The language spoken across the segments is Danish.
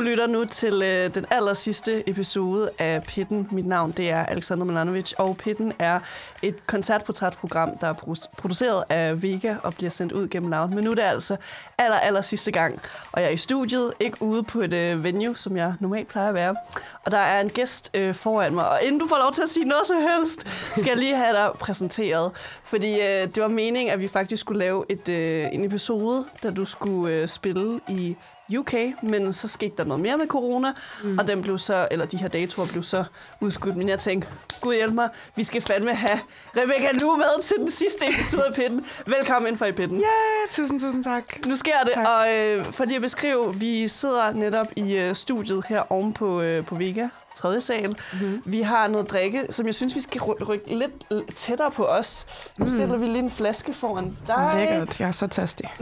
Du lytter nu til øh, den aller sidste episode af Pitten. Mit navn det er Alexander Milanovic, og Pitten er et koncertportrætprogram, der er produceret af Vega og bliver sendt ud gennem navn. Men nu er det altså aller, aller sidste gang, og jeg er i studiet, ikke ude på et øh, venue, som jeg normalt plejer at være. Og der er en gæst øh, foran mig, og inden du får lov til at sige noget som helst, skal jeg lige have dig præsenteret. Fordi øh, det var meningen, at vi faktisk skulle lave et, øh, en episode, da du skulle øh, spille i UK, men så skete der noget mere med corona, mm. og den blev så, eller de her datoer blev så udskudt. Men jeg tænkte, gud hjælp mig, vi skal fandme have Rebecca Lu med til den sidste episode af Pitten. Velkommen ind for i Pitten. Ja, yeah, tusind, tusind tak. Nu sker det, Tak. og øh, for lige at beskrive, vi sidder netop i øh, studiet her oven på, øh, på Vega, tredje sal. Mm-hmm. Vi har noget drikke, som jeg synes, vi skal ry- rykke lidt tættere på os. Nu Mm. stiller vi lige en flaske foran dig. Lækkert, jeg er så tørstig.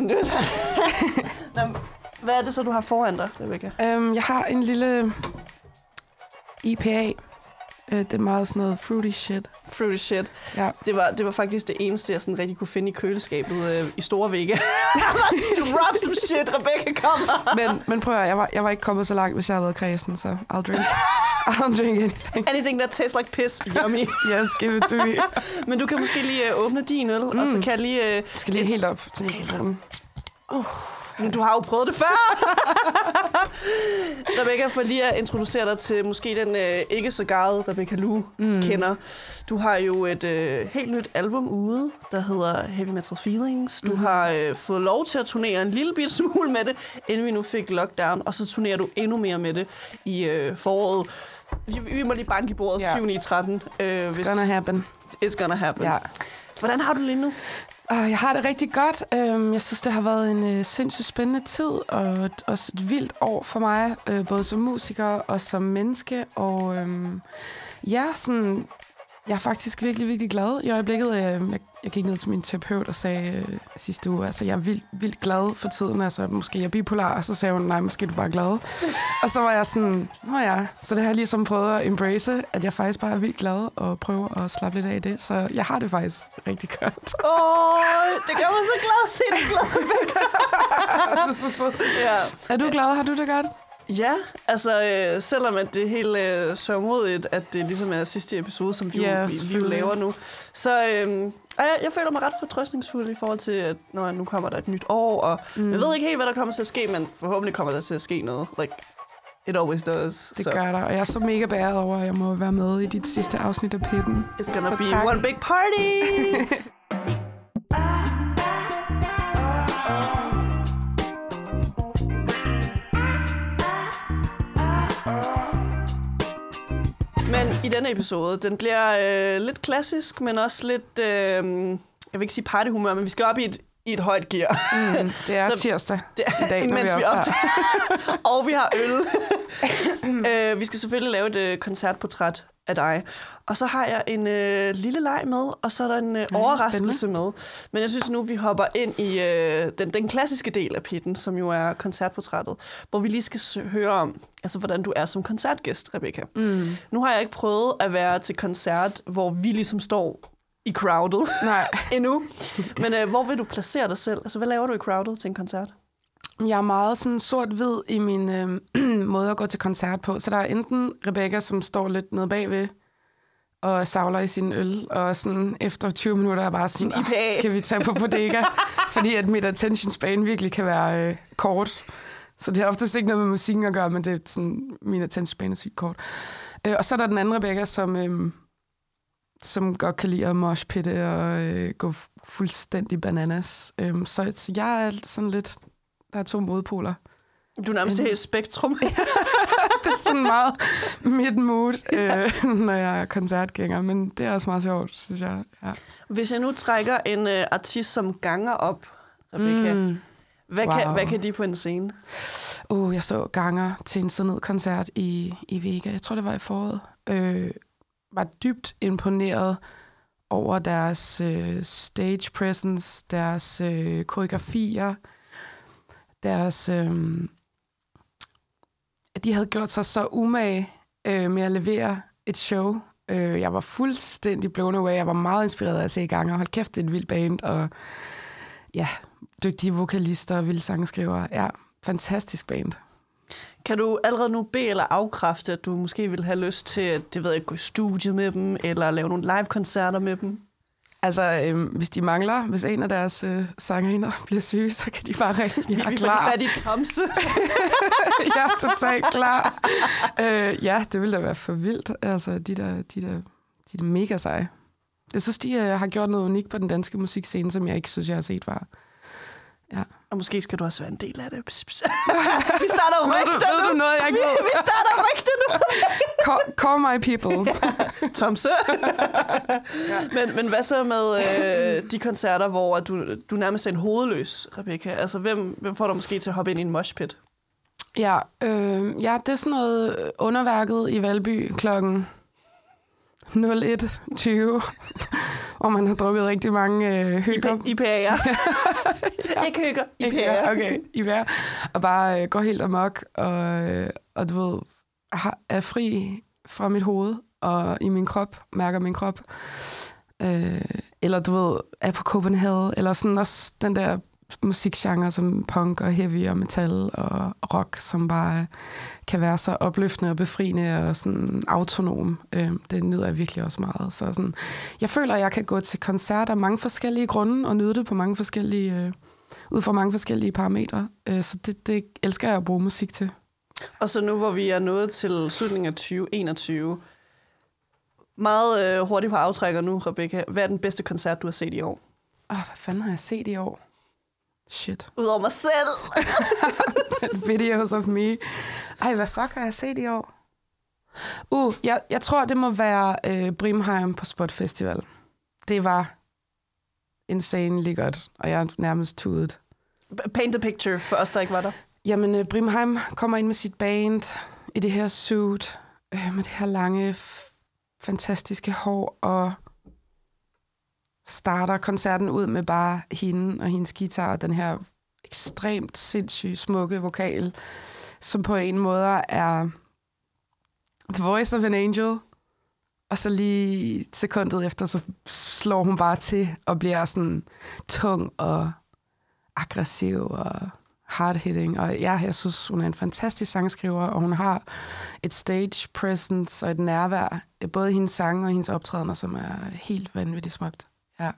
Nå, Hvad er det så, du har foran dig, Rebecca? Um, jeg har en lille IPA. Uh, det er meget sådan noget fruity shit. Fruity shit. Ja. Det var, det var faktisk det eneste, jeg sådan rigtig kunne finde i køleskabet øh, i Store Vega. Rob some shit, Rebecca kommer. Men, men prøv at høre, jeg var, jeg var ikke kommet så langt, hvis jeg havde været kredsen, så I'll drink. I'll drink anything. Anything that tastes like piss, yummy. Yes, give it to me. Men du kan måske lige øh, åbne din øl, mm. og så Mm. kan jeg lige... Øh, skal lige helt op til mikrofonen. Men du har jo prøvet det før! Rebecca, for lige at introducere dig til måske den øh, ikke så gade Rebecca Lu mm. kender. Du har jo et øh, helt nyt album ude, der hedder Heavy Metal Feelings. Du mm. har øh, fået lov til at turnere en lille bit smule med det, inden vi nu fik lockdown, og så turnerer du endnu mere med det i øh, foråret. Vi, vi må lige banke i bordet Ja. 7 9 13. Øh, It's gonna happen. It's gonna happen. Ja. Hvordan har du lige nu? Uh, jeg har det rigtig godt. Øhm, jeg synes, det har været en øh, sindssygt spændende tid, og også et vildt år for mig, øh, både som musiker og som menneske. Og um, ja, sådan, jeg er faktisk virkelig, virkelig glad i øjeblikket. Uh, jeg, jeg gik ned til min terapeut og sagde uh, sidste uge, altså jeg er vildt, vildt glad for tiden. Altså måske jeg er bipolar, og så sagde hun, nej, måske er du bare glad. og så var jeg sådan, nå ja. Så det har jeg ligesom prøvet at embrace, at jeg faktisk bare er vildt glad og prøver at slappe lidt af i det. Så jeg har det faktisk rigtig godt. Åh, det gør mig så glad at se dig glad, det er så sødt. ja. Er du glad? Har du det godt? Ja, altså øh, selvom at det er helt øh, sørmodigt, at det ligesom er sidste episode, som vi, Ja, jo, vi, vi jo laver nu, så øh, og jeg, jeg føler mig ret fortrøstningsfuld i forhold til, at når nu kommer der et nyt år, og mm. jeg ved ikke helt, hvad der kommer til at ske, men forhåbentlig kommer der til at ske noget. Like, it always does. Det så gør der, og jeg er så mega bæret over, at jeg må være med i dit sidste afsnit af Pitten. it's gonna Så be tak. one big party! Men i denne episode, den bliver øh, lidt klassisk, men også lidt, øh, jeg vil ikke sige partyhumør, men vi skal op i et, i et højt gear. Mm, det er Så- tirsdag Det, i dag, når mens vi optager. og vi har øl. øh, vi skal selvfølgelig lave et øh, koncertportræt af dig. Og så har jeg en øh, lille leg med, og så er der en øh, Ja, overraskelse med. Men jeg synes nu, vi hopper ind i øh, den, den klassiske del af pitten, som jo er koncertportrættet, hvor vi lige skal høre om, altså hvordan du er som koncertgæst, Rebecca. Mm. Nu har jeg ikke prøvet at være til koncert, hvor vi ligesom står i crowdet Nej, endnu. Men øh, hvor vil du placere dig selv? Altså, hvad laver du i crowdet til en koncert? Jeg er meget sådan sort-hvid i min øh, måde at gå til koncert på. Så der er enten Rebecca, som står lidt nede bagved og savler i sin øl, og sådan efter 20 minutter er bare sådan, Sin IPA. "Ah, skal vi tage på bodega? Fordi at mit attention span virkelig kan være øh, kort. Så det har oftest ikke noget med musikken at gøre, men det er sådan, min attention span er sygt kort. Øh, og så er der den anden Rebecca, som, øh, som godt kan lide at moshpitte og øh, gå fu- fuldstændig bananas. Øh, så, så jeg er sådan lidt... Der er to modpoler. Du er nærmest et helt spektrum. Det er sådan meget mit mood, øh, når jeg er koncertgænger, men det er også meget sjovt, synes jeg. Ja. Hvis jeg nu trækker en øh, artist som ganger op, Rebecca, mm. Hvad, wow. kan, hvad kan de på en scene? Uh, jeg så Ganger til en sådan koncert i, i Vega. Jeg tror, det var i foråret. Øh, var dybt imponeret over deres øh, stage presence, deres øh, koreografier, deres... Øh, at de havde gjort sig så umage øh, med at levere et show. Øh, jeg var fuldstændig blown away. Jeg var meget inspireret af at se i gang, og Hold kæft, det er et vildt band, og ja, dygtige vokalister og vilde sangskrivere. Ja, fantastisk band. Kan du allerede nu bede eller afkræfte, at du måske vil have lyst til at det ved jeg, gå i studiet med dem, eller lave nogle live-koncerter med dem? Altså, øhm, hvis de mangler, hvis en af deres øh, sangerinder bliver syg, så kan de bare ringe. Jeg er Vi klar. får fat i Tomse. jeg er totalt klar. øh, ja, det ville da være for vildt. Altså, de der, de der, de der mega seje. Jeg synes, de øh, har gjort noget unikt på den danske musikscene, som jeg ikke synes, jeg har set var. Og måske skal du også være en del af det. Pss, pss. vi starter rygter ved du nu. noget, jeg ikke ved? Vi starter rygter nu. Call, call my people. Tomse. men, men hvad så med øh, de koncerter, hvor du, du nærmest er en hovedløs, Rebecca? Altså, hvem, hvem får du måske til at hoppe ind i en moshpit? Ja, øh, ja, det er sådan noget øh, underværket i Valby klokken 01.20, hvor man har drukket rigtig mange øh, høger. IPA'er. Ikke hygger. IPA'er. okay, IPA. Og bare øh, går helt amok, og, øh, og du ved, har, er fri fra mit hoved og i min krop, mærker min krop. Øh, eller du ved, er på Copenhagen, eller sådan også den der musikgenre som punk og heavy og metal og rock, som bare kan være så opløftende og befriende og sådan autonom. Øh, det nyder jeg virkelig også meget. Så sådan, jeg føler, at jeg kan gå til koncerter af mange forskellige grunde og nyde det på mange forskellige, øh, ud fra mange forskellige parametre. Øh, så det, det elsker jeg at bruge musik til. Og så nu, hvor vi er nået til slutningen af 2021, meget øh, hurtigt på aftrækker nu, Rebecca. Hvad er den bedste koncert, du har set i år? Åh, hvad fanden har jeg set i år? Shit. Udover mig selv. Videos of me. Ej, hvad fuck har jeg set i år? Uh, jeg, jeg tror, det må være øh, Brimheim på Spot Festival. Det var insanely godt, og jeg er nærmest tudet. Paint the picture for os, der ikke var der. Jamen, øh, Brimheim kommer ind med sit band i det her suit, øh, med det her lange, fantastiske hår, og starter koncerten ud med bare hende og hendes guitar, og den her ekstremt sindssygt smukke vokal, som på en måde er the voice of an angel. Og så lige sekundet efter, så slår hun bare til og bliver sådan tung og aggressiv og hard-hitting. Og ja, jeg synes, hun er en fantastisk sangskriver, og hun har et stage presence og et nærvær, både i hendes sange og hendes optrædener, som er helt vanvittigt smukt. Ja,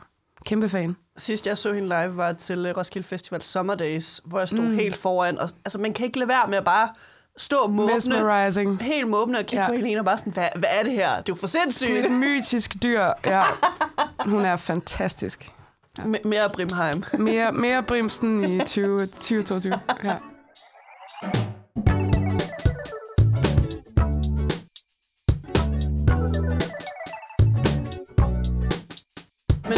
kæmpe fan. Sidst jeg så hende live var til øh, Roskilde Festival Summer Days, hvor jeg stod mm. Helt foran. Og, altså, man kan ikke lade være med at bare stå måbne, Mesmerizing. helt måbne og kigge Ja. på Helene og bare sådan, hvad, hvad er det her? Det er jo for Sådan sindssygt. et mytisk dyr. Ja. Hun er fantastisk. M- mere Brimheim. Mere, mere Brimsen i 20, 2022. Ja.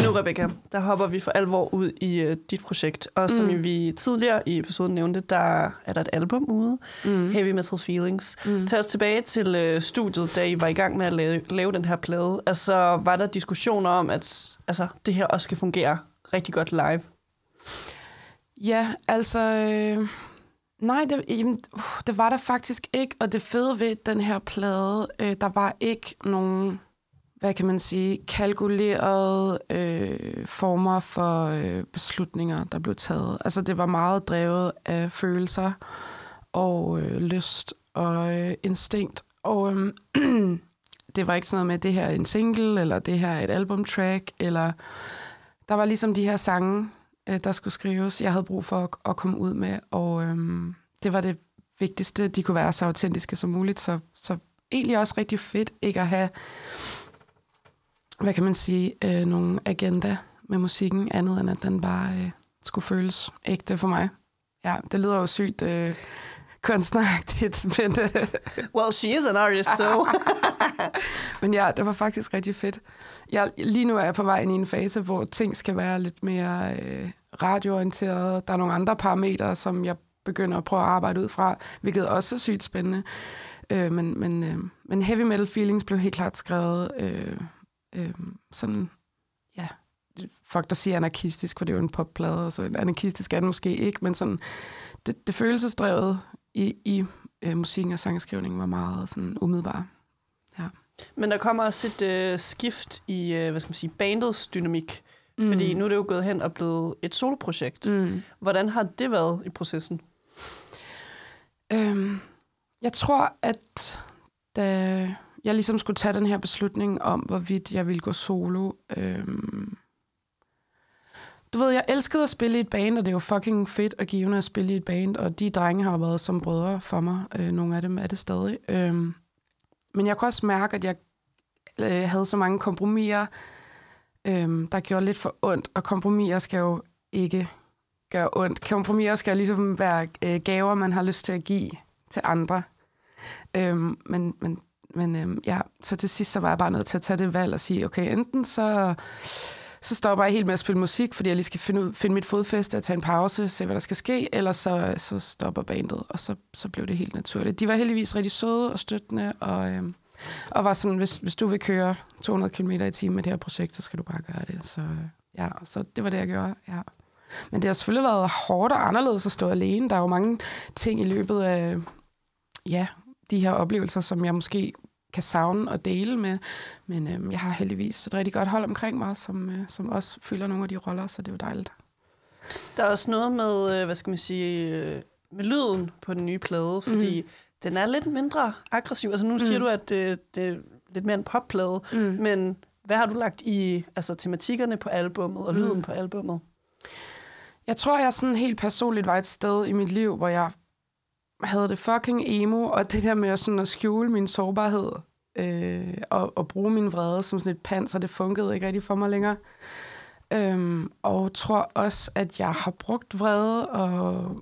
Nu, Rebecca, der hopper vi for alvor ud i uh, dit projekt. Og som Mm. vi tidligere i episoden nævnte, der er der et album ude, Mm. Heavy Metal Feelings. Mm. Tag os tilbage til uh, studiet, da I var i gang med at lave, lave den her plade. Altså, var der diskussioner om, at altså, det her også skal fungere rigtig godt live? Ja, altså... Øh, nej, det, jamen, uh, det var der faktisk ikke. Og det fede ved den her plade, øh, der var ikke nogen, hvad kan man sige, kalkulerede øh, former for øh, beslutninger, der blev taget. Altså, det var meget drevet af følelser og øh, lyst og øh, instinkt. Og øh, det var ikke sådan noget med, at det her er en single, eller det her er et albumtrack, eller... Der var ligesom de her sange, øh, der skulle skrives, jeg havde brug for at, at komme ud med, og øh, det var det vigtigste. De kunne være så autentiske som muligt, så, så egentlig også rigtig fedt ikke at have, hvad kan man sige, øh, nogle agenda med musikken, andet end at den bare øh, skulle føles ægte for mig. Ja, det lyder jo sygt øh, kunstneragtigt, men, øh, Well, she is an artist, so... men ja, det var faktisk rigtig fedt. Jeg, lige nu er jeg på vej ind i en fase, hvor ting skal være lidt mere øh, radioorienteret. Der er nogle andre parametre, som jeg begynder at prøve at arbejde ud fra, hvilket også er sygt spændende. Øh, men, men, øh, men Heavy Metal Feelings blev helt klart skrevet øh, øh, sådan, ja, folk der siger anarkistisk, for det er jo en popplade, så anarkistisk er det måske ikke, men sådan, det, det følelsesdrevet i, i øh, musikken og sangskrivningen var meget sådan umiddelbart. Men der kommer også et øh, skift i, øh, hvad skal man sige, bandets dynamik. Mm. Fordi nu er det jo gået hen og blevet et soloprojekt. Mm. Hvordan har det været i processen? Øhm, Jeg tror, at da jeg ligesom skulle tage den her beslutning om, hvorvidt jeg ville gå solo, øhm, du ved, jeg elskede at spille i et band, og det er jo fucking fedt at givende at spille i et band, og de drenge har været som brødre for mig. Øh, nogle af dem er det stadig. Øhm, men jeg kunne også mærke, at jeg øh, havde så mange kompromiser, øh, der gjorde lidt for ondt, og kompromiser skal jo ikke gøre ondt. Kompromiser skal ligesom være øh, gaver, man har lyst til at give til andre. Øhm, men men, men øhm, ja, så til sidst så var jeg bare nødt til at tage det valg og sige, okay, enten så så stopper jeg helt med at spille musik, fordi jeg lige skal finde, ud, finde mit fodfæste og tage en pause, se hvad der skal ske, eller så, så stopper bandet, og så, så blev det helt naturligt. De var heldigvis rigtig søde og støttende, og, øhm, og var sådan, hvis, hvis du vil køre 200 km i timen med det her projekt, så skal du bare gøre det. Så ja, så det var det, jeg gjorde, ja. Men det har selvfølgelig været hårdt og anderledes at stå alene. Der er jo mange ting i løbet af ja, de her oplevelser, som jeg måske kan savne og dele med. Men øhm, jeg har heldigvis et rigtig godt hold omkring mig, som, øh, som også fylder nogle af de roller, så det er jo dejligt. Der er også noget med, øh, hvad skal man sige, øh, med lyden på den nye plade, fordi mm. den er lidt mindre aggressiv. Altså nu mm. siger du, at det, det er lidt mere en popplade, mm. men hvad har du lagt i altså, tematikkerne på albummet og lyden mm. på albummet? Jeg tror, jeg sådan helt personligt var et sted i mit liv, hvor jeg havde det fucking emo, og det der med at, sådan at skjule min sårbarhed øh, og, og bruge min vrede som sådan et panser, det fungerede ikke rigtig for mig længere. Øhm, og tror også, at jeg har brugt vrede og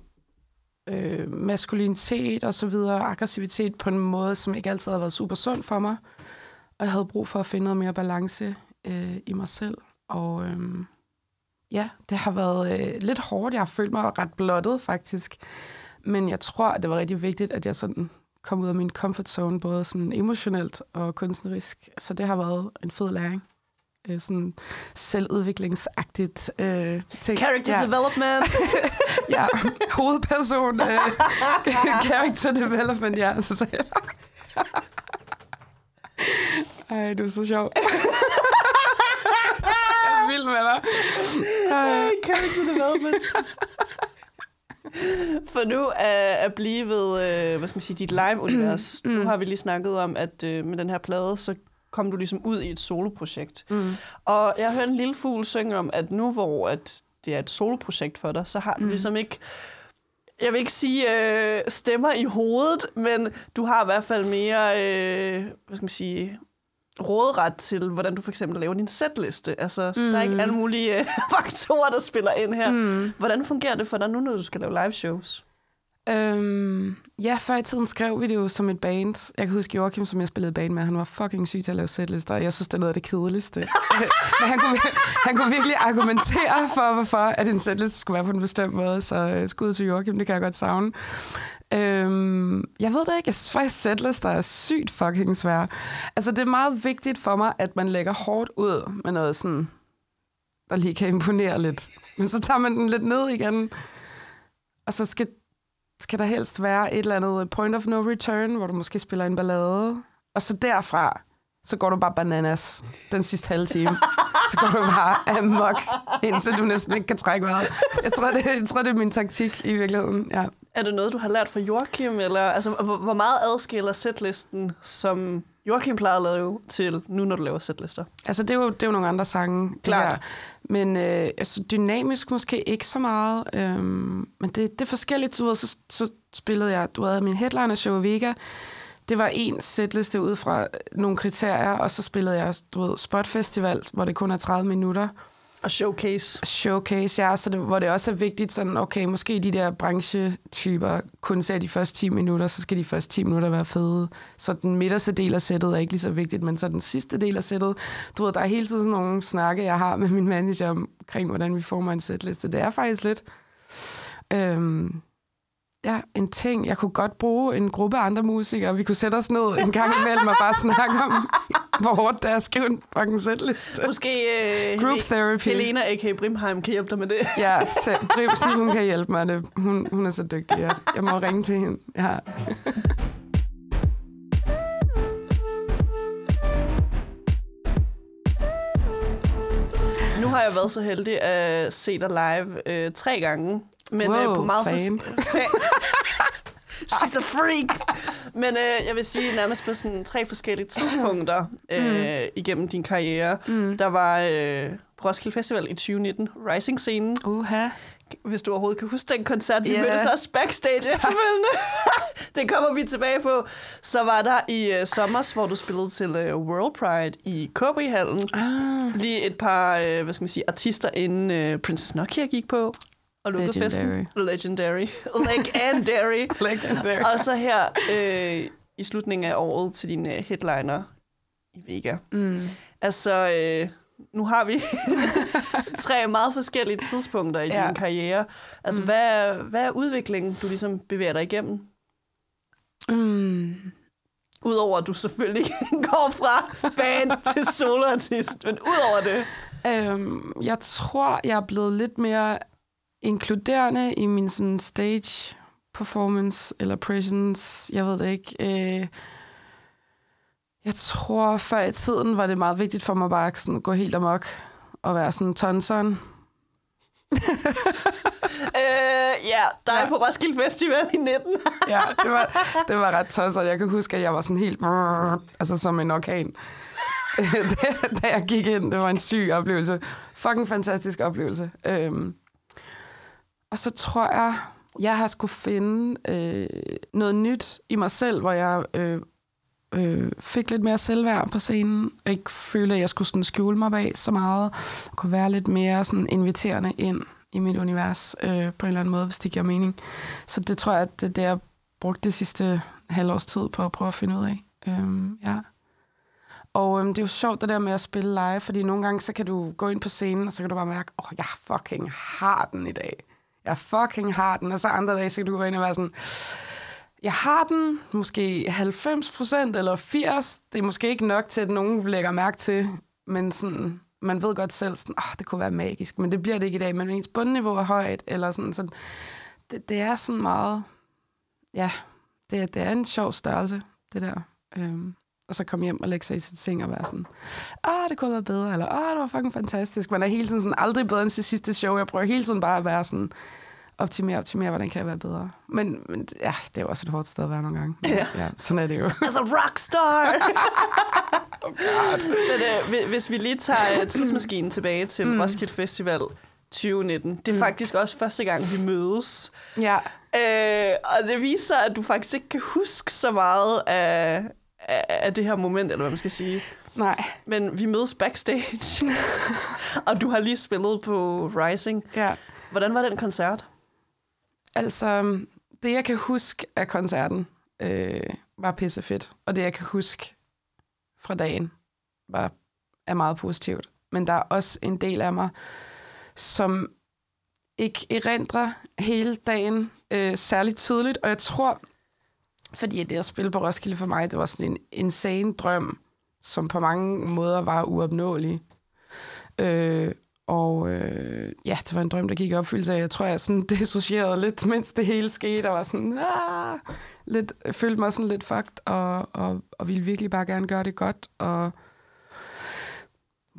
øh, maskulinitet og så videre, aggressivitet på en måde, som ikke altid har været super sund for mig. Og jeg havde brug for at finde noget mere balance øh, i mig selv. Og øh, ja, det har været øh, lidt hårdt. Jeg har følt mig ret blottet, faktisk. Men jeg tror, at det var rigtig vigtigt, at jeg sådan kom ud af min comfort zone, både sådan emotionelt og kunstnerisk. Så det har været en fed læring. Øh, sådan selvudviklingsagtigt øh, ting. Character ja. development. ja, hovedperson. Øh, character development, ja. Så, jeg. Ej, du er så sjov. jeg er vild med dig. Character development. For nu at, at blive ved, øh, hvad skal man sige, dit live-univers. Mm. Nu har vi lige snakket om, at øh, med den her plade, så kom du ligesom ud i et soloprojekt. Mm. Og jeg hørte en lille fugl synge om, at nu hvor at det er et soloprojekt for dig, så har du mm. ligesom ikke jeg vil ikke sige øh, stemmer i hovedet, men du har i hvert fald mere, øh, hvad skal man sige, råderet til, hvordan du for eksempel laver din setliste. Altså, mm. der er ikke mm. alle mulige uh, faktorer, der spiller ind her. Mm. Hvordan fungerer det for dig nu, når du skal lave live shows? Øhm, ja, før i tiden skrev vi det jo som et band. Jeg kan huske Joachim, som jeg spillede band med, han var fucking syg til at lave setlister, jeg synes, det er noget af det kedeligste. Men han kunne, han kunne virkelig argumentere for, hvorfor at en setliste skulle være på en bestemt måde, så uh, skud til Joachim, det kan jeg godt savne. Øhm, jeg ved det ikke. Jeg synes faktisk, setlister er sygt fucking svære. Altså, det er meget vigtigt for mig, at man lægger hårdt ud med noget sådan, der lige kan imponere lidt. Men så tager man den lidt ned igen. Og så skal, skal der helst være et eller andet point of no return, hvor du måske spiller en ballade. Og så derfra, så går du bare bananas den sidste halve time. Så går du bare amok, indtil du næsten ikke kan trække vejret. Jeg tror, det, jeg tror, det er min taktik i virkeligheden. Ja. Er det noget, du har lært fra Joachim? Eller, altså, hvor meget adskiller setlisten, som Joachim plejer at lave, til nu, når du laver setlister? Altså, det er jo, det er jo nogle andre sange. Klart. Men øh, altså, dynamisk måske ikke så meget. Øhm, men det, det er forskelligt. Du ved, så, så spillede jeg, du havde min headliner-show i Vega, det var en setliste ud fra nogle kriterier, og så spillede jeg, du ved, Spot Festival, hvor det kun er 30 minutter. Og showcase. Showcase, ja, så det, hvor det også er vigtigt, sådan, okay, måske de der branchetyper kun ser de første 10 minutter, så skal de første 10 minutter være fede. Så den midterste del af sættet er ikke lige så vigtigt, men så den sidste del af sættet, du ved, der er hele tiden sådan nogle snakke, jeg har med min manager omkring, hvordan vi former en setliste. Det er faktisk lidt... Øhm, ja, en ting. Jeg kunne godt bruge en gruppe andre musikere. Vi kunne sætte os ned en gang imellem og bare snakke om, hvor hårdt det er at skrive en fucking setliste. Måske uh, Group therapy. Helena A.K. Brimheim kan hjælpe dig med det. ja, Brimsen, hun kan hjælpe mig. Det. Hun, hun er så dygtig. Jeg, jeg må ringe til hende. Ja. Nu har jeg været så heldig at se dig live øh, tre gange men wow, øh, på meget fan. She's a freak. Men øh, jeg vil sige, nærmest på sådan tre forskellige tidspunkter øh, igennem din karriere. Mm. Der var øh, på Roskilde Festival i 2019, Rising-scenen. Uha. Hvis du overhovedet kan huske den koncert. Vi yeah. mødtes også backstage efterfølgende. det kommer vi tilbage på. Så var der i øh, sommers, hvor du spillede til øh, World Pride i KB-hallen. Ah. Lige et par, øh, hvad skal man sige, artister, inden øh, Princess Nokia gik på. Og lukkede festen. Legendary. Legendary. Legendary. og så her øh, i slutningen af året til din øh, headliner i Vega. Mm. Altså, øh, nu har vi tre meget forskellige tidspunkter i Ja. din karriere. Altså, Mm. mm. hvad, er, hvad er udviklingen, du ligesom bevæger dig igennem? Mm. Udover at du selvfølgelig går fra band til soloartist. Men udover det. Øhm, jeg tror, jeg er blevet lidt mere inkluderende i min sådan, stage performance eller presence. Jeg ved det ikke. Øh, jeg tror, før i tiden var det meget vigtigt for mig bare at sådan, gå helt amok og være sådan tonson. Øh, ja, dig Ja. ja. på Roskilde Festival i 19. Ja, det var, det var ret tosset. Jeg kan huske, at jeg var sådan helt... Altså som en orkan. da, da jeg gik ind, det var en syg oplevelse. Fucking fantastisk oplevelse. Øhm, og så tror jeg, jeg har skulle finde øh, noget nyt i mig selv, hvor jeg øh, øh, fik lidt mere selvværd på scenen. Og ikke følte, at jeg skulle sådan skjule mig bag så meget. Jeg kunne være lidt mere sådan inviterende ind i mit univers øh, på en eller anden måde, hvis det giver mening. Så det tror jeg, at det er det, jeg brugte det sidste halvårs tid på at prøve at finde ud af. Øhm, ja. Og øhm, det er jo sjovt det der med at spille live, fordi nogle gange så kan du gå ind på scenen, og så kan du bare mærke, åh, oh, jeg fucking har den i dag. Jeg fucking har den. Og så andre dage, så kan du gå ind og være sådan, jeg har den måske 90 procent eller 80. Det er måske ikke nok til, at nogen lægger mærke til, men sådan, man ved godt selv, sådan, oh, det kunne være magisk, men det bliver det ikke i dag. Men ens bundniveau er højt, eller sådan, så det, det er sådan meget, ja, det, det er en sjov størrelse, det der. Øhm, og så komme hjem og lægge sig i sit seng og være sådan, ah, det kunne have været bedre, eller ah, det var fucking fantastisk. Man er hele tiden sådan, aldrig bedre end til sidste show. Jeg prøver hele tiden bare at være sådan, optimere, optimere, hvordan kan jeg være bedre. Men, men ja, det er jo også et hårdt sted at være nogle gange. Men, Ja. ja. sådan er det jo. Altså, rockstar! Oh God. Men øh, hvi- hvis vi lige tager øh, tidsmaskinen tilbage til mm. Roskilde Festival 2019. Det er mm. faktisk også første gang, vi mødes. Ja, Øh, og det viser, at du faktisk ikke kan huske så meget af, af, af det her moment, eller hvad man skal sige. nej, Men vi mødes backstage, og du har lige spillet på Rising. ja. Hvordan var den koncert? Altså, det jeg kan huske af koncerten, øh, var pissefedt. Og det jeg kan huske fra dagen, var, er meget positivt. Men der er også en del af mig, som ikke erindrer hele dagen øh, særligt tydeligt. Og jeg tror, fordi det at spille på Roskilde for mig, det var sådan en insane drøm, som på mange måder var uopnåelig. Øh, og øh, ja, det var en drøm, der gik i opfyldelse af. Jeg tror, jeg sådan dissocierede lidt, mens det hele skete, og var sådan, Aah! lidt, følte mig sådan lidt fucked, og, og, og ville virkelig bare gerne gøre det godt. Og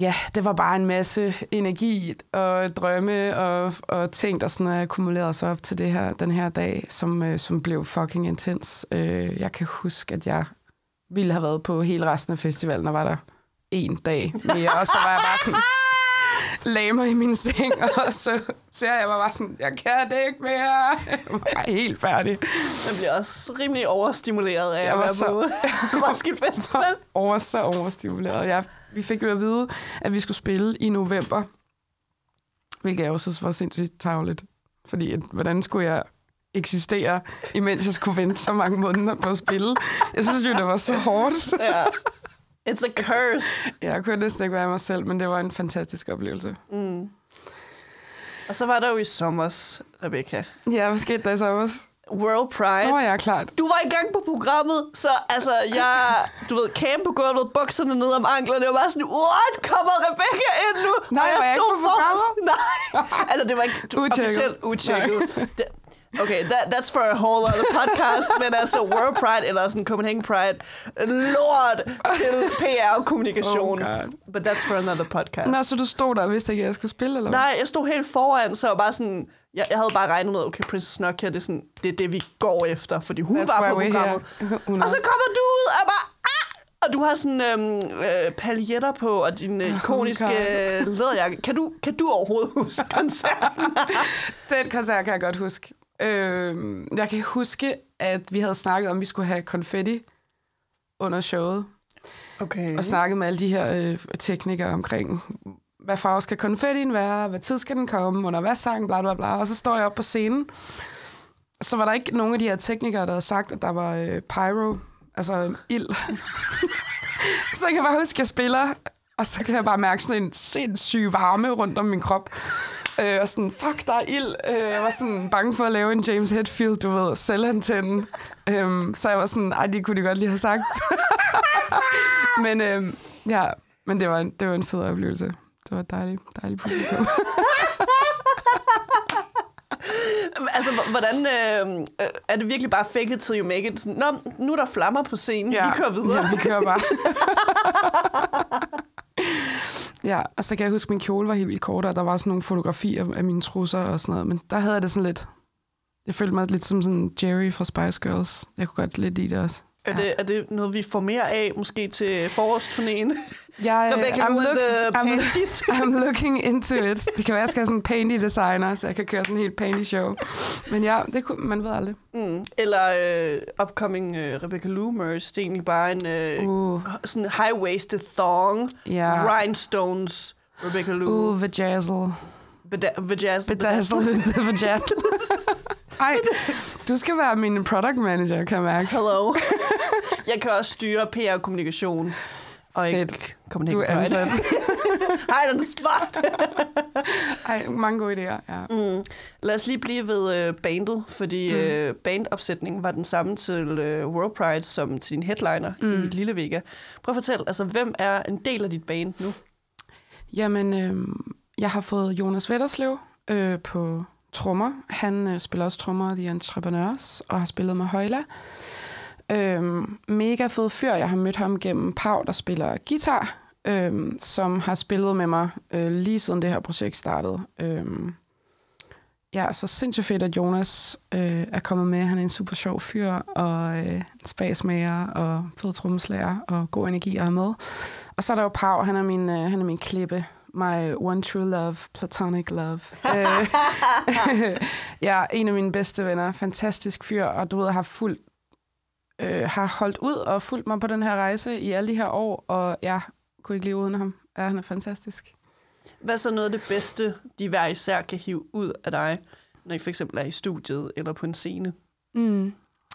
ja, det var bare en masse energi og drømme og, og ting, der sådan akkumulerede sig op til det her, den her dag, som, øh, som blev fucking intens. Øh, jeg kan huske, at jeg ville have været på hele resten af festivalen, og var der en dag mere, og så var jeg bare sådan, lagde mig i min seng, og så ser jeg mig bare sådan, jeg kan det ikke mere. Jeg var helt færdig. Man bliver også rimelig overstimuleret af Jeg at være så- på Roskilde Festival. Over, så overstimuleret. Jeg, vi fik jo at vide, at vi skulle spille i november, hvilket jeg jo synes var sindssygt tavligt. Fordi, at, hvordan skulle jeg eksistere, imens jeg skulle vente så mange måneder på at spille? Jeg synes jo, det var så hårdt. Ja. It's a curse. Jeg kunne næsten ikke være mig selv, men det var en fantastisk oplevelse. Mm. Og så var der jo i sommers, Rebecca. Ja, hvad skete der i sommer? World Pride. Nå, ja, klart. Du var i gang på programmet, så altså, jeg, du ved, camp på gulvet, bukserne ned om anklerne, jeg var sådan, what, kommer Rebecca ind nu? Nej, og var jeg ikke på forrest. Nej, altså det var ikke du, Utjekket. officielt utjekket. Okay, that, that's for a whole other podcast, men altså World Pride eller sådan Copenhagen Pride, lort til PR-kommunikation. Oh God. But that's for another podcast. Nå, så du stod der og vidste ikke, at jeg skulle spille, eller hvad? Nej, jeg stod helt foran, så bare sådan... Jeg, jeg havde bare regnet med, okay, Princess Nokia, det er, sådan, det er det, vi går efter, fordi hun That's var på programmet. Og så kommer du ud og bare... Ah! Og du har sådan øhm, øh, paljetter på, og din øh, ikoniske God. øh, læderjakke. Kan du, kan du overhovedet huske koncerten? Den koncert kan jeg godt huske. Øh, jeg kan huske, at vi havde snakket om, at vi skulle have konfetti under showet. Okay. Og snakket med alle de her øh, teknikere omkring, hvad farve skal konfettien være, hvad tid skal den komme, under hvad sang, bla bla bla. Og så står jeg op på scenen. Så var der ikke nogen af de her teknikere, der havde sagt, at der var øh, pyro, altså ild. så jeg kan bare huske, at jeg spiller, og så kan jeg bare mærke sådan en sindssyg varme rundt om min krop. Øh, og sådan, fuck, der er ild. Øh, jeg var sådan bange for at lave en James Hetfield, du ved, selvantænde. Øhm, så jeg var sådan, ej, det kunne de godt lige have sagt. men øh, ja, men det var, en, det var en fed oplevelse. Det var dejligt, dejligt publikum. Altså, hvordan... Øh, øh, er det virkelig bare fake it till you make it? Sådan, Nå, nu er der flammer på scenen. Ja. Vi kører videre. Ja, vi kører bare. ja, og så kan jeg huske, at min kjole var helt vildt kort, og der var sådan nogle fotografier af mine trusser og sådan noget. Men der havde jeg det sådan lidt... Jeg følte mig lidt som sådan Jerry fra Spice Girls. Jeg kunne godt lidt lide det også. Er, det, er det noget, vi får mere af, måske til forårsturnéen? Jeg, Rebecca I'm, look, the I'm. I'm looking into it. Det kan være, at jeg skal have sådan en painty designer, så jeg kan køre sådan en helt painty show. Men ja, det kunne, man ved aldrig. Mm. Eller uh, upcoming uh, Rebecca Lou merch. Det er egentlig bare en uh, Uh, sådan high-waisted thong. ja. Rhinestones Rebecca Lou. Uh, vajazzle. Beda- Vajazzle. Bedazzle the vajazzle. Ej, du skal være min product manager, kan jeg mærke. Hello. jeg kan også styre PR-kommunikation. Og ikke Fedt. komme Du er ansat. Hej, on the spot. Ej, mange gode idéer, ja. Mm. Lad os lige blive ved øh, bandet, fordi Mm. øh, bandopsætningen var den samme til øh, World Pride som til din headliner. Mm. i Lille Vega. Prøv at fortælle, altså, hvem er en del af dit band nu? Jamen, øh, jeg har fået Jonas Vetterslev øh, på trommer. Han øh, spiller også trommer i The Entrepreneurs og har spillet med Højla. Øhm, mega fed fyr. Jeg har mødt ham gennem Pau, der spiller guitar, øhm, som har spillet med mig øh, lige siden det her projekt startede. Øhm, ja, så sindssygt fedt, at Jonas øh, er kommet med. Han er en super sjov fyr, og øh, spasmager, og fed trommeslager, og god energi at have med. Og så er der jo Pau, han er min, øh, han er min klippe. My one true love, platonic love. Øh, ja, en af mine bedste venner. Fantastisk fyr, og du ved, har fuldt øh, har holdt ud og fulgt mig på den her rejse i alle de her år, og ja, kunne ikke leve uden ham. Ja, han er fantastisk. Hvad er så noget af det bedste, de hver især kan hive ud af dig, når I for eksempel er i studiet eller på en scene? Mm.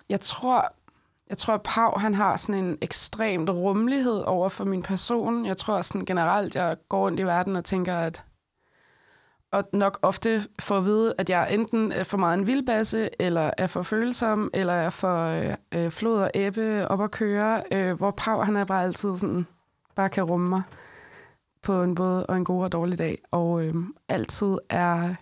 Jeg tror, jeg tror, at Pau, han har sådan en ekstremt rummelighed over for min person. Jeg tror sådan generelt, jeg går rundt i verden og tænker, at og nok ofte får at vide, at jeg enten er for meget en vildbasse, eller er for følsom, eller er for øh, øh flod og æbbe op at køre, øh, hvor Pau, han er bare altid sådan, bare kan rumme mig på en både og en god og dårlig dag, og øh, altid er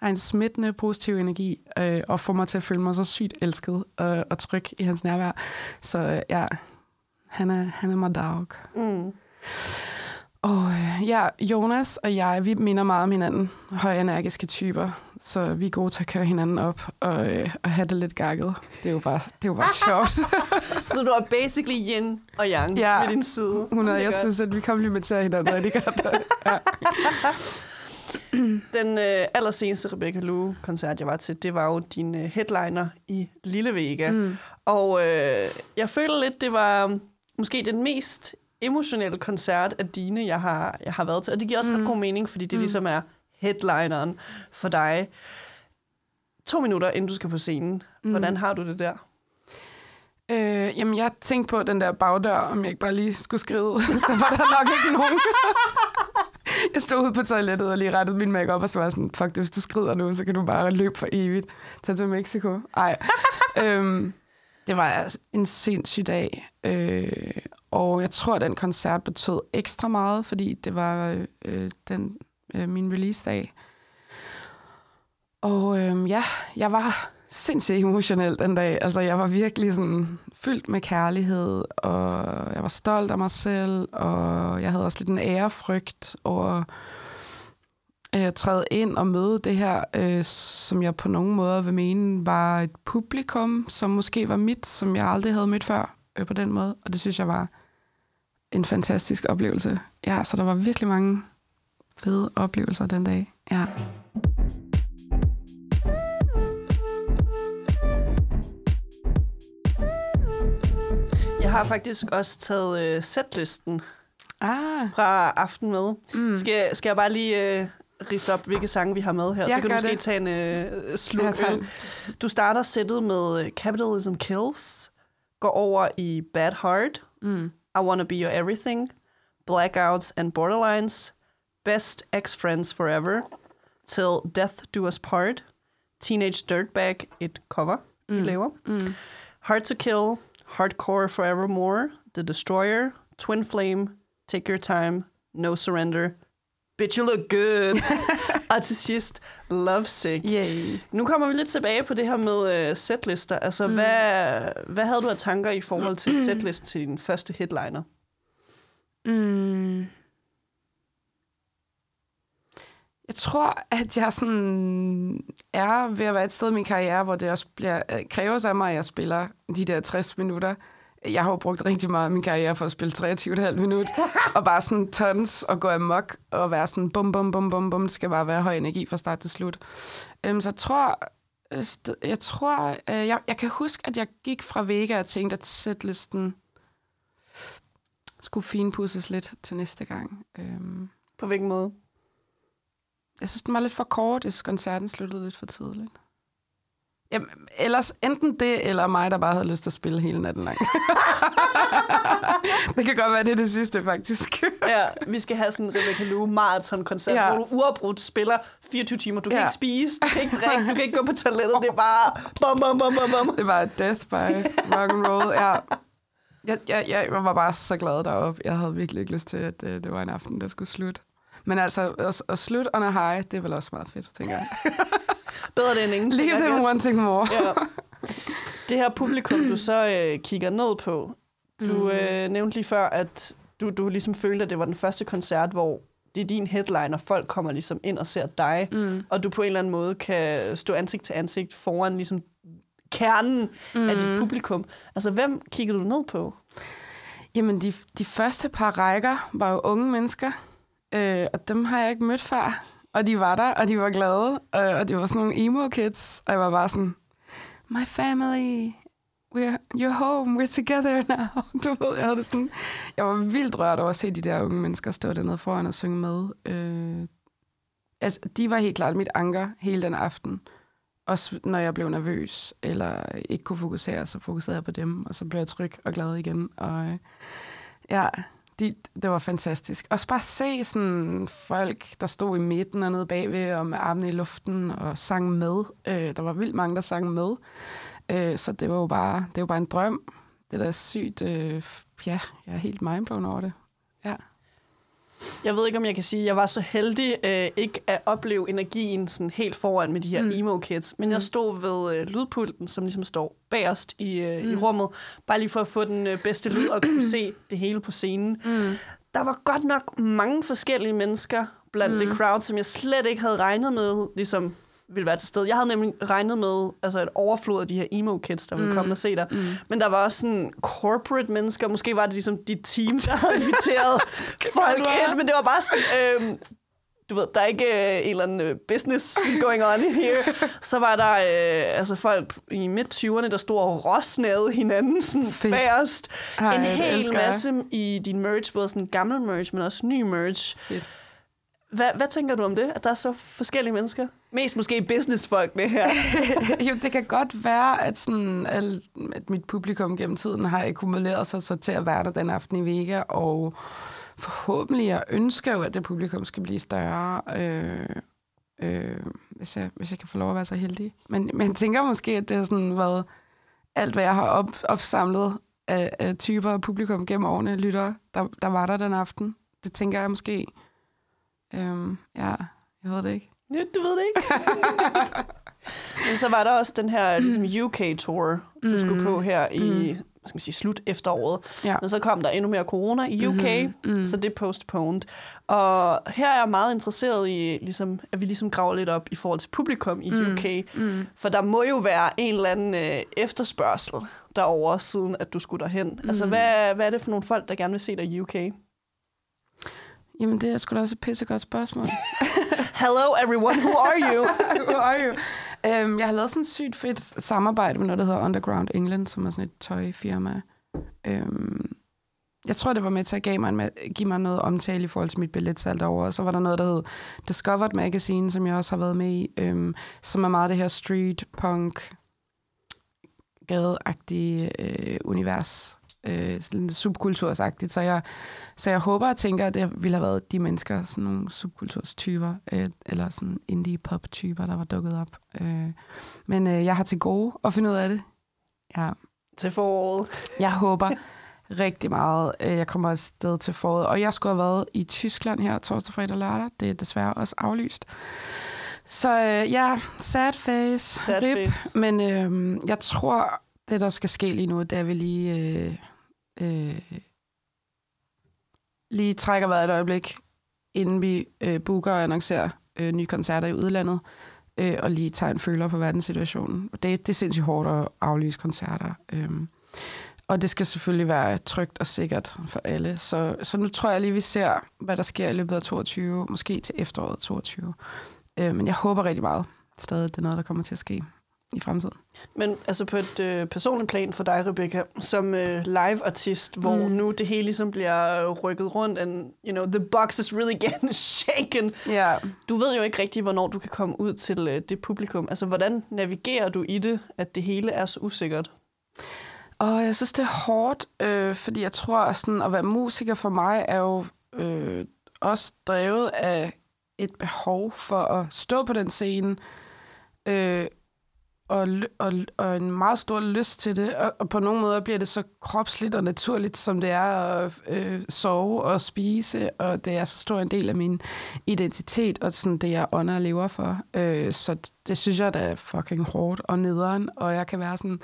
har en smittende positiv energi, øh, og får mig til at føle mig så sygt elsket øh, og tryg i hans nærvær. Så øh, ja, han er, han er my dog. Mm. Og øh, ja, Jonas og jeg, vi minder meget om hinanden. Højenergiske typer, så vi er gode til at køre hinanden op og, øh, og have det lidt gakket. Det er jo bare, det er jo bare sjovt. Så du er basically yin og yang Ja. ved din side. 100, Det er jeg godt. synes, at vi komplementerer hinanden rigtig godt. Ja. Den øh, allerseneste Rebecca Lou-koncert, jeg var til, det var jo din øh, headliner i Lille Vega. Mm. Og øh, jeg føler lidt, det var um, måske den mest emotionelle koncert af dine, jeg har, jeg har været til. Og det giver også mm. ret god mening, fordi det mm. ligesom er headlineren for dig. To minutter, inden du skal på scenen. Mm. Hvordan har du det der? Øh, jamen, jeg tænkte på den der bagdør, om jeg ikke bare lige skulle skride. så var der nok ikke nogen. jeg stod ude på toilettet og lige rettede min makeup og så var sådan, fuck det, hvis du skrider nu, så kan du bare løbe for evigt. Tag til Mexico. Ej. øhm, det var altså en sindssyg dag. Øh, og jeg tror, at den koncert betød ekstra meget, fordi det var øh, den, øh, min release-dag. Og øh, ja, jeg var sindssygt emotionel den dag. Altså, jeg var virkelig sådan fyldt med kærlighed, og jeg var stolt af mig selv, og jeg havde også lidt en ærefrygt over øh, at øh, træde ind og møde det her, øh, som jeg på nogen måder vil mene var et publikum, som måske var mit, som jeg aldrig havde mødt før øh, på den måde. Og det synes jeg var en fantastisk oplevelse. Ja, så der var virkelig mange fede oplevelser den dag. Ja. Har faktisk også taget øh, setlisten Ah, fra aften med. mm. Skal, skal jeg bare lige øh, rise op, hvilke sange vi har med her? Ja, så kan du måske det. tage en øh, sluk Jeg øl. Du starter sættet med øh, Capitalism Kills, går over i Bad Heart, Mm. I Wanna Be Your Everything, Blackouts and Borderlines, Best Ex-Friends Forever, Till Death Do Us Part, Teenage Dirtbag, et cover, mm. vi laver. Mm. Hard to Kill, Hardcore Forevermore, The Destroyer, Twin Flame, Take Your Time, No Surrender, Bitch You Look Good, og til sidst Love Sick. Yay. Nu kommer vi lidt tilbage på det her med uh, setlister. Altså, mm. hvad, hvad havde du af tanker i forhold til setlist til din første headliner? Mm. Jeg tror, at jeg sådan er ved at være et sted i min karriere, hvor det også bliver, øh, kræver sig af mig, at jeg spiller de der 60 minutter. Jeg har jo brugt rigtig meget af min karriere for at spille 23,5 minutter, og bare sådan tons og gå amok og være sådan bum, bum, bum, bum, bum. Det skal bare være høj energi fra start til slut. Um, så jeg tror, øh, jeg tror, øh, jeg, jeg kan huske, at jeg gik fra Vega og tænkte, at setlisten skulle finpudses lidt til næste gang. Um, På hvilken måde? Jeg synes, den var lidt for kort, hvis koncerten sluttede lidt for tidligt. Jamen, ellers enten det, eller mig, der bare havde lyst til at spille hele natten lang. det kan godt være, det er det sidste, faktisk. Ja, vi skal have sådan en Rebecca Lou marathon-koncert, ja. Ja. hvor du uafbrudt spiller 24 timer. Du kan Ja. ikke spise, du kan ikke drikke, du kan ikke gå på toilettet. Det er bare bum, bum, bum, bum, bum. det var death by rock and roll. Ja. Jeg, jeg, jeg var bare så glad deroppe. Jeg havde virkelig ikke lyst til, at det, det var en aften, der skulle slutte. Men altså, at, at slutte on a high, det er vel også meget fedt, tænker jeg. Bedre det end ingenting. Leave them wanting more. Ja. Det her publikum, du så øh, kigger ned på, du Mm. øh, nævnte lige før, at du, du ligesom følte, at det var den første koncert, hvor det er din headline, og folk kommer ligesom ind og ser dig, Mm. og du på en eller anden måde kan stå ansigt til ansigt foran ligesom kernen mm. af dit Mm. publikum. Altså, hvem kigger du ned på? Jamen, de, de første par rækker var jo unge mennesker, øh, og dem har jeg ikke mødt før. Og de var der, og de var glade, øh, og det var sådan nogle emo-kids, og jeg var bare sådan, my family, we're, you're home, we're together now. Du ved, jeg havde det sådan, jeg var vildt rørt over at se de der unge mennesker stå dernede foran og synge med. Øh, altså, de var helt klart mit anker hele den aften. Også når jeg blev nervøs, eller ikke kunne fokusere, så fokuserede jeg på dem, og så blev jeg tryg og glad igen. Og øh, ja, de, det var fantastisk. Også bare se sådan folk, der stod i midten og nede bagved, og med armene i luften og sang med. Øh, der var vildt mange, der sang med. Øh, så det var jo bare, det var bare en drøm. Det der er sygt, øh, ja, jeg er helt mindblown over det. Jeg ved ikke, om jeg kan sige, at jeg var så heldig øh, ikke at opleve energien sådan helt foran med de her mm. Emo-kids. Men mm. jeg stod ved øh, lydpulten, som ligesom står bagerst i, øh, mm. i Mm. rummet, bare lige for at få den øh, bedste lyd og kunne se det hele på scenen. Mm. Der var godt nok mange forskellige mennesker blandt mm. det crowd, som jeg slet ikke havde regnet med, ligesom ville være til stede. Jeg havde nemlig regnet med altså et overflod af de her emo-kids, der ville Mm. komme og se dig. Mm. Men der var også sådan corporate mennesker. Måske var det ligesom dit team, der havde inviteret folk ind. Men det var bare sådan... Øhm, du ved, der er ikke øh, en eller anden øh, business going on here. Så var der øh, altså folk i midt-20'erne, der stod og råsnede hinanden sådan Fedt. bagerst. Ej, en hel elsker jeg. masse i din merch, både sådan gammel merch, men også ny merch. Fedt. Hvad, hvad tænker du om det, at der er så forskellige mennesker? Mest måske businessfolkene her. jo, det kan godt være, at, sådan, at mit publikum gennem tiden har akkumuleret sig så til at være der den aften i Vega, og forhåbentlig, jeg ønsker jo, at det publikum skal blive større, øh, øh, hvis, jeg, hvis jeg kan få lov at være så heldig. Men, men jeg tænker måske, at det har sådan været alt, hvad jeg har op, opsamlet af, af typer af publikum gennem årene, lytter, der, der var der den aften. Det tænker jeg måske. Øh, ja, jeg ved det ikke. Ja, du ved det ikke. Men så var der også den her ligesom UK-tour, du mm. skulle på her i mm. hvad skal man sige, slut efteråret. Ja. Men så kom der endnu mere corona i UK, mm-hmm. Mm. så det er postponed. Og her er jeg meget interesseret i, ligesom, at vi ligesom graver lidt op i forhold til publikum i Mm. UK. Mm. For der må jo være en eller anden øh, efterspørgsel derover siden at du skulle derhen. Mm. Altså, hvad, hvad er det for nogle folk, der gerne vil se dig i UK? Jamen, det er sgu da også et pissegodt spørgsmål. Hello everyone, who are you? Who are you? Um, jeg har lavet sådan et sygt fedt samarbejde med noget, der hedder Underground England, som er sådan et tøjfirma. Um, jeg tror, det var med til at give mig, en, give mig noget omtale i forhold til mit billetsalg derovre. Og så var der noget, der hed Discovered Magazine, som jeg også har været med i, um, som er meget det her street punk gadeagtige øh, univers, øh, subkultursagtigt. Så jeg, så jeg håber og tænker, at det ville have været de mennesker, sådan nogle subkulturstyper, øh, eller sådan indie-pop-typer, der var dukket op. Øh, men øh, jeg har til gode at finde ud af det. Ja. til foråret. Jeg håber rigtig meget, øh, jeg kommer afsted til foråret. Og jeg skulle have været i Tyskland her torsdag, fredag og lørdag. Det er desværre også aflyst. Så øh, ja, sad face, Sad rip. face. Men øh, jeg tror, det der skal ske lige nu, det er, at vi lige, øh, øh, lige trækker vejret et øjeblik, inden vi øh, booker og annoncerer øh, nye koncerter i udlandet, øh, og lige tager en føler på verdenssituationen. Og det, det er sindssygt hårdt at aflyse koncerter. Øh, og det skal selvfølgelig være trygt og sikkert for alle. Så, så nu tror jeg lige, vi ser, hvad der sker i løbet af 22, måske til efteråret 22. Øh, men jeg håber rigtig meget stadig, at det er noget, der kommer til at ske i fremtiden. Men altså på et øh, personligt plan for dig, Rebecca, som øh, live-artist, hvor Mm. nu det hele ligesom bliver rykket rundt, and you know, the box is really getting shaken. Ja, Du ved jo ikke rigtigt, hvornår du kan komme ud til øh, det publikum. Altså, hvordan navigerer du i det, at det hele er så usikkert? og jeg synes, det er hårdt, øh, fordi jeg tror, at sådan, at være musiker for mig er jo øh, også drevet af et behov for at stå på den scene, øh, og, og, og en meget stor lyst til det, og, og på nogle måder bliver det så kropsligt og naturligt, som det er at øh, sove og spise, og det er så stor en del af min identitet, og sådan det, jeg ånder og lever for. Øh, så det synes jeg, der er fucking hårdt og nederen, og jeg kan være sådan,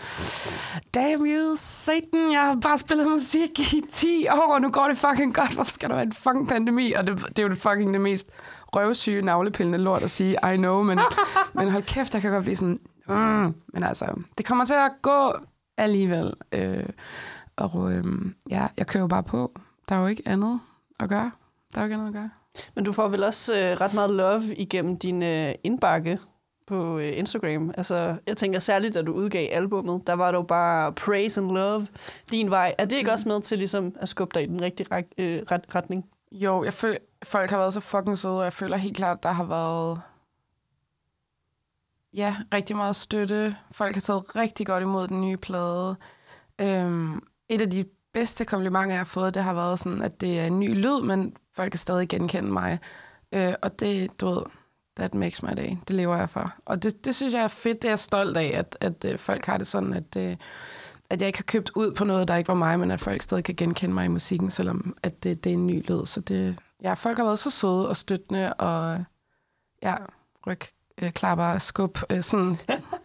damn you, Satan, jeg har bare spillet musik i 10 år, og nu går det fucking godt, hvorfor skal der være en fucking pandemi? Og det, det er jo det fucking det mest røvsyge, navlepillende lort at sige, I know, men, men hold kæft, jeg kan godt blive sådan, mm. men altså, det kommer til at gå alligevel. Øh, og øh, ja, jeg kører bare på. Der er jo ikke andet at gøre. Der er jo ikke andet at gøre. Men du får vel også øh, ret meget love igennem din øh, indbakke på øh, Instagram. Altså, jeg tænker særligt, da du udgav albummet, der var der jo bare praise and love din vej. Er det ikke Mm. også med til ligesom, at skubbe dig i den rigtige ret, øh, ret, retning? Jo, jeg føler, folk har været så fucking søde, og jeg føler helt klart, der har været ja, rigtig meget støtte. Folk har taget rigtig godt imod den nye plade. Øhm, et af de bedste komplimenter, jeg har fået, det har været sådan, at det er en ny lyd, men folk kan stadig genkende mig. Øh, og det, du ved, that makes my day. Det lever jeg for. Og det, det synes jeg er fedt, det er jeg stolt af, at, at øh, folk har det sådan, at, øh, at jeg ikke har købt ud på noget, der ikke var mig, men at folk stadig kan genkende mig i musikken, selvom at det, det er en ny lyd. Så det, ja, folk har været så søde og støttende, og ja, ryg, øh, klapper, skub, øh, sådan,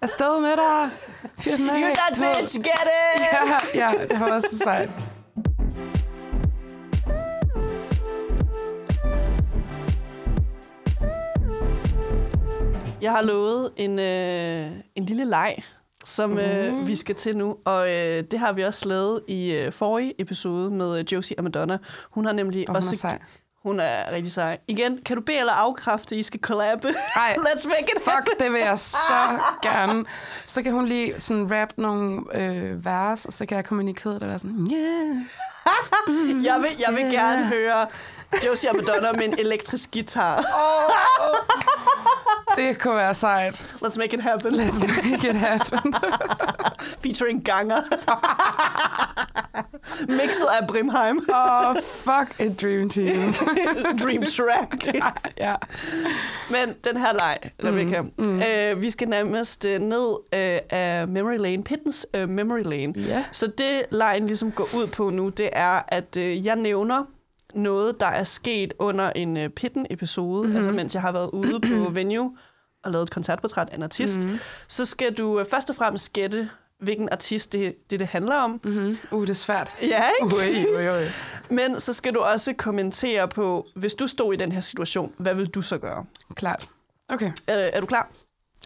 afsted med dig, fyr den af. You that bitch, get it! Ja, ja, det har været så sejt. Jeg har lovet en, øh, en lille leg, som øh, Mhm. vi skal til nu. Og øh, det har vi også lavet i øh, forrige episode med øh, Josie og Madonna. Hun har nemlig Og hun er også... sej. Hun er rigtig sej. Igen, kan du bede eller afkræfte, I skal collabe? Ej, Let's make it happen. Fuck, det vil jeg så gerne. Så kan hun lige sådan rap nogle øh, vers, og så kan jeg komme ind i kødet og være sådan, yeah. Jeg vil, jeg vil Yeah. gerne høre Josie og Madonna med en elektrisk guitar. Det kunne være sejt. Let's make it happen. Let's make it happen. Featuring Ganger. Mixet af Brimheim. Oh, fuck a dream team. Dream track. ja. Men den her leg, Rebecca, mm, mm. Øh, vi skal nærmest øh, ned øh, af Memory Lane, Pittens øh, Memory Lane. Ja. Så det lejen ligesom går ud på nu, det er, at øh, jeg nævner noget, der er sket under en øh, Pitten-episode, mm-hmm. altså mens jeg har været ude på venue og lavet et koncertportræt af en artist, Mhm. så skal du øh, først og fremmest gætte, hvilken artist det, det, det handler om. Mm-hmm. Uh, det er svært. Ja, ikke? Ui, ui, ui. Men så skal du også kommentere på, hvis du stod i den her situation, hvad vil du så gøre? Klart. Okay. Øh, er du klar?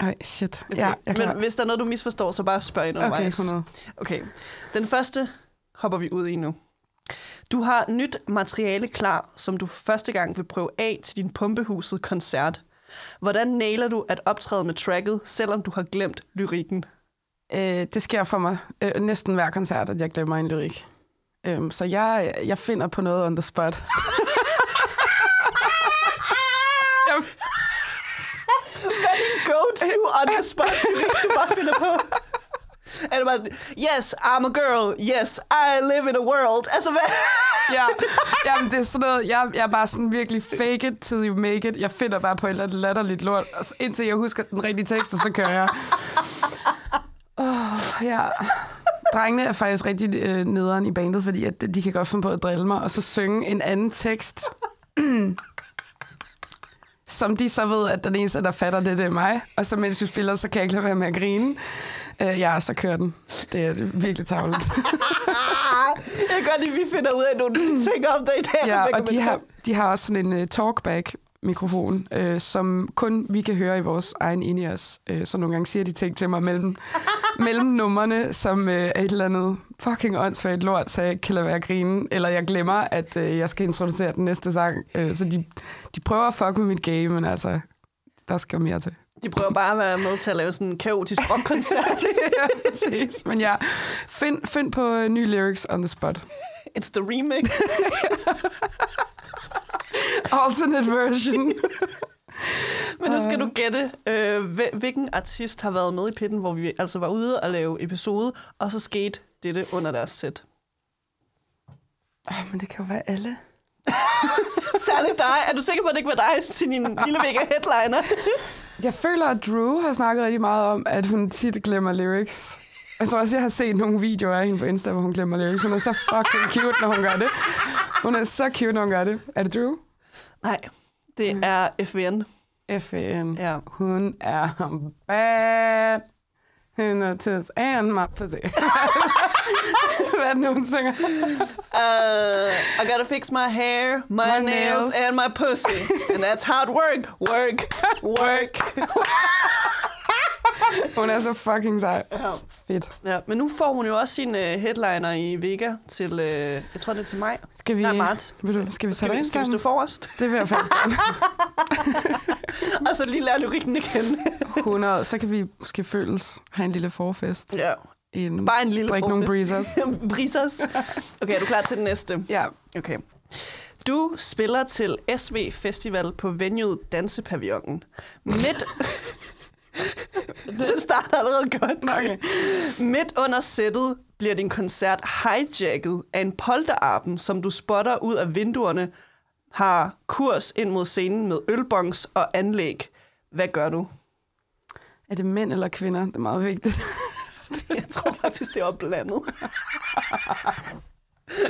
Ej, shit. Okay. Ja, jeg er klar. Men hvis der er noget, du misforstår, så bare spørg ind Okay, undervejs. 100. Okay. Den første hopper vi ud i nu. Du har nyt materiale klar, som du første gang vil prøve af til din Pumpehuset koncert. Hvordan nailer du at optræde med tracket, selvom du har glemt lyrikken? Øh, det sker for mig øh, næsten hver koncert, at jeg glemmer en lyrik. Øhm, så jeg, jeg finder på noget on the spot. jeg, Go to on the spot lyrik, du bare finder på. Er det bare sådan, yes, I'm a girl. Yes, I live in a world. Altså, hvad? ja, jamen, det er sådan noget, jeg, jeg er bare sådan virkelig fake it till you make it. Jeg finder bare på et eller andet latterligt lort, indtil jeg husker den rigtige tekst, og så kører jeg. Oh, ja. Drengene er faktisk rigtig øh, nederen i bandet, fordi at de kan godt finde på at drille mig, og så synge en anden tekst, som de så ved, at den eneste, der fatter det, det er mig. Og så mens vi spiller, så kan jeg ikke lade være med at grine. Øh, ja, så kører den. Det er virkelig tavligt. Jeg kan godt lide, at vi finder ud af nogle ting om det i dag. Ja, og de har, de har også sådan en uh, talkback-mikrofon, øh, som kun vi kan høre i vores egen in-ears. Øh, så nogle gange siger de ting til mig mellem, mellem numrene, som øh, er et eller andet fucking åndssvagt lort, så jeg kan lade være at grine. Eller jeg glemmer, at øh, jeg skal introducere den næste sang. Øh, så de, de prøver at fuck med mit game, men altså, der skal mere til. De prøver bare at være med til at lave sådan en kaotisk rockkoncert. ja, præcis. Men ja, find, find på øh, nye lyrics on the spot. It's the remix. Alternate version. Men nu skal du gætte, øh, hvil- hvilken artist har været med i pitten, hvor vi altså var ude og lave episode, og så skete dette under deres sæt. Ej, men det kan jo være alle. Særligt dig. Er du sikker på, at det ikke var dig til din lille mega headliner? Jeg føler, at Drew har snakket rigtig meget om, at hun tit glemmer lyrics. Jeg tror også, jeg har set nogle videoer af hende på Insta, hvor hun glemmer lyrics. Hun er så fucking cute, når hun gør det. Hun er så cute, når hun gør det. Er det Drew? Nej, det er FVN. FN. Ja. Hun er bad. Er tids and my pussy. Nu, hun? Uh, I gotta fix my hair, my, My nails, nails. and my pussy. And that's it work. Work. Work. Hun er så fucking sej. Ja. Fedt. ja. Men nu får hun jo også sin uh, headliner i Vega til, uh, jeg tror det er til maj. Skal vi, Nej, marts. Vil du, skal vi vi, ind skal vi stå forrest? Det vil jeg faktisk gerne. Og så lige lære lyrikken igen. 100. Så kan vi måske føles have en lille forfest. ja. En, Bare en lille Drik nogle forfest. breezers. breezers. Okay, er du klar til den næste? Ja, Okay. Du spiller til SV Festival på venuet Dansepavillonen. Midt... det starter allerede godt. okay. Midt under sættet bliver din koncert hijacket af en polterarben, som du spotter ud af vinduerne, har kurs ind mod scenen med ølbongs og anlæg. Hvad gør du? Er det mænd eller kvinder? Det er meget vigtigt. Jeg tror faktisk, det er opblandet.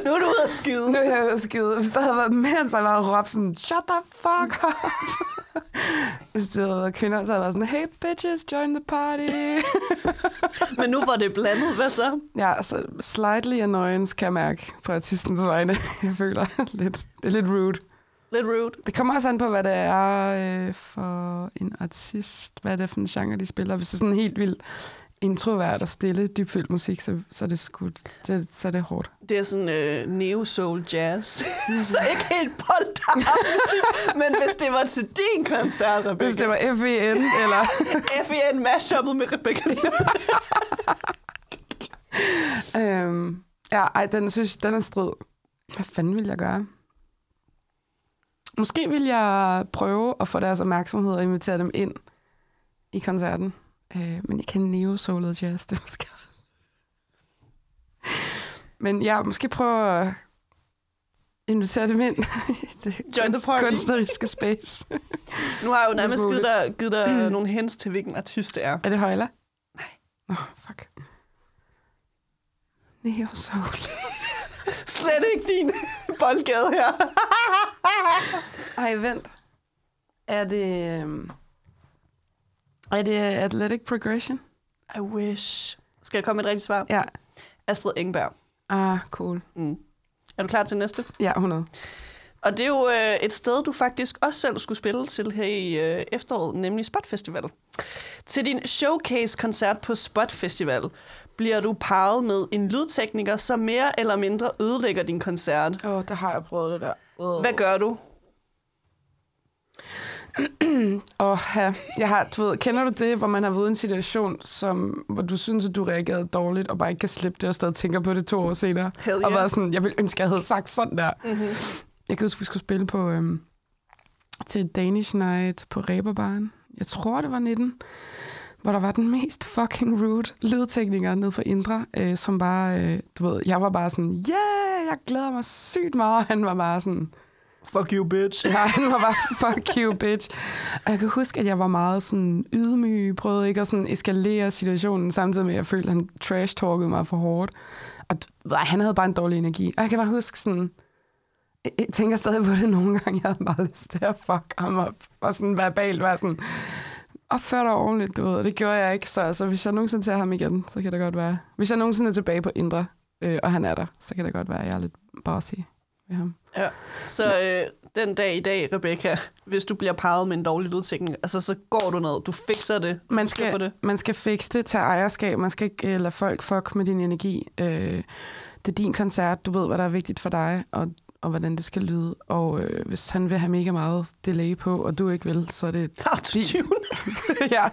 Nu er du ude at skide. Nu er jeg jo skide. Hvis der havde været mænd, så havde jeg bare råbt sådan, shut the fuck up. Hvis det havde været kvinder, så havde jeg været sådan, hey bitches, join the party. Men nu hvor det blandet, hvad så? ja, så slightly annoyance kan jeg mærke på artistens vegne. Jeg føler lidt, det er lidt rude. Lidt rude. Det kommer også an på, hvad det er øh, for en artist, hvad det er for en genre, de spiller. Hvis det er sådan helt vildt introvert og stille, dybfølt musik, så, så er det sgu, det, så er det hårdt. Det er sådan øh, neo-soul jazz. så ikke helt polterarben, men hvis det var til din koncert, Rebecca. Hvis det var FVN, eller... FEN mashuppet med Rebecca. øhm, ja, ej, den synes den er strid. Hvad fanden vil jeg gøre? Måske vil jeg prøve at få deres opmærksomhed og invitere dem ind i koncerten. Øh, men jeg kender neo soul og jazz, det måske... men ja, måske prøve at invitere dem ind i det Join the party. kunstneriske space. nu har jeg jo nærmest givet dig, givet dig nogle hints til, hvilken artist det er. Er det Højla? Nej. Nå, fuck. Neo soul. Slet ikke din boldgade her. Ej, vent. Er det... øhm, Er det Athletic Progression? I wish. Skal jeg komme med et rigtigt svar? Ja. Astrid Engberg. Ah, cool. Mm. Er du klar til næste? Ja, 100. Og det er jo øh, et sted, du faktisk også selv skulle spille til her i øh, efteråret, nemlig Spot Festival. Til din showcase-koncert på Spot Festival bliver du parret med en lydtekniker, som mere eller mindre ødelægger din koncert. Åh, oh, der har jeg prøvet det der. Oh. Hvad gør du? Oh, ja. Jeg har, du ved, kender du det, hvor man har været i en situation, som, hvor du synes, at du reagerede dårligt, og bare ikke kan slippe det, og stadig tænker på det to år senere? Hell Og yeah. været sådan, jeg ville ønske, jeg havde sagt sådan der. Mm-hmm. Jeg kan huske, vi skulle spille på øhm, til Danish Night på Reberbaren. Jeg tror, det var 19. Hvor der var den mest fucking rude lydtekniker nede på Indre, øh, som bare, øh, du ved, jeg var bare sådan, yeah, jeg glæder mig sygt meget. Og Han var bare sådan, Fuck you, bitch. Ja, han var bare, fuck you, bitch. Og jeg kan huske, at jeg var meget sådan ydmyg, prøvede ikke at sådan eskalere situationen, samtidig med, at jeg følte, at han trash-talkede mig for hårdt. Og du han havde bare en dårlig energi. Og jeg kan bare huske sådan, jeg tænker stadig på det nogle gange, jeg havde bare lyst til at fuck ham op. Og sådan verbalt være sådan, opfør dig ordentligt, du ved. Og det gjorde jeg ikke, så altså, hvis jeg nogensinde ser ham igen, så kan det godt være. Hvis jeg nogensinde er tilbage på Indre, øh, og han er der, så kan det godt være, at jeg er lidt bossy ved ham. Ja. Så øh, den dag i dag, Rebecca, hvis du bliver parret med en dårlig lydtekniker, altså så går du ned, du fikser det. Man skal, det. man skal fikse det, tage ejerskab. Man skal ikke uh, lade folk fuck med din energi. Uh, det er din koncert. Du ved, hvad der er vigtigt for dig, og, og hvordan det skal lyde. Og uh, hvis han vil have mega meget delay på, og du ikke vil, så er det... Autotune. ja,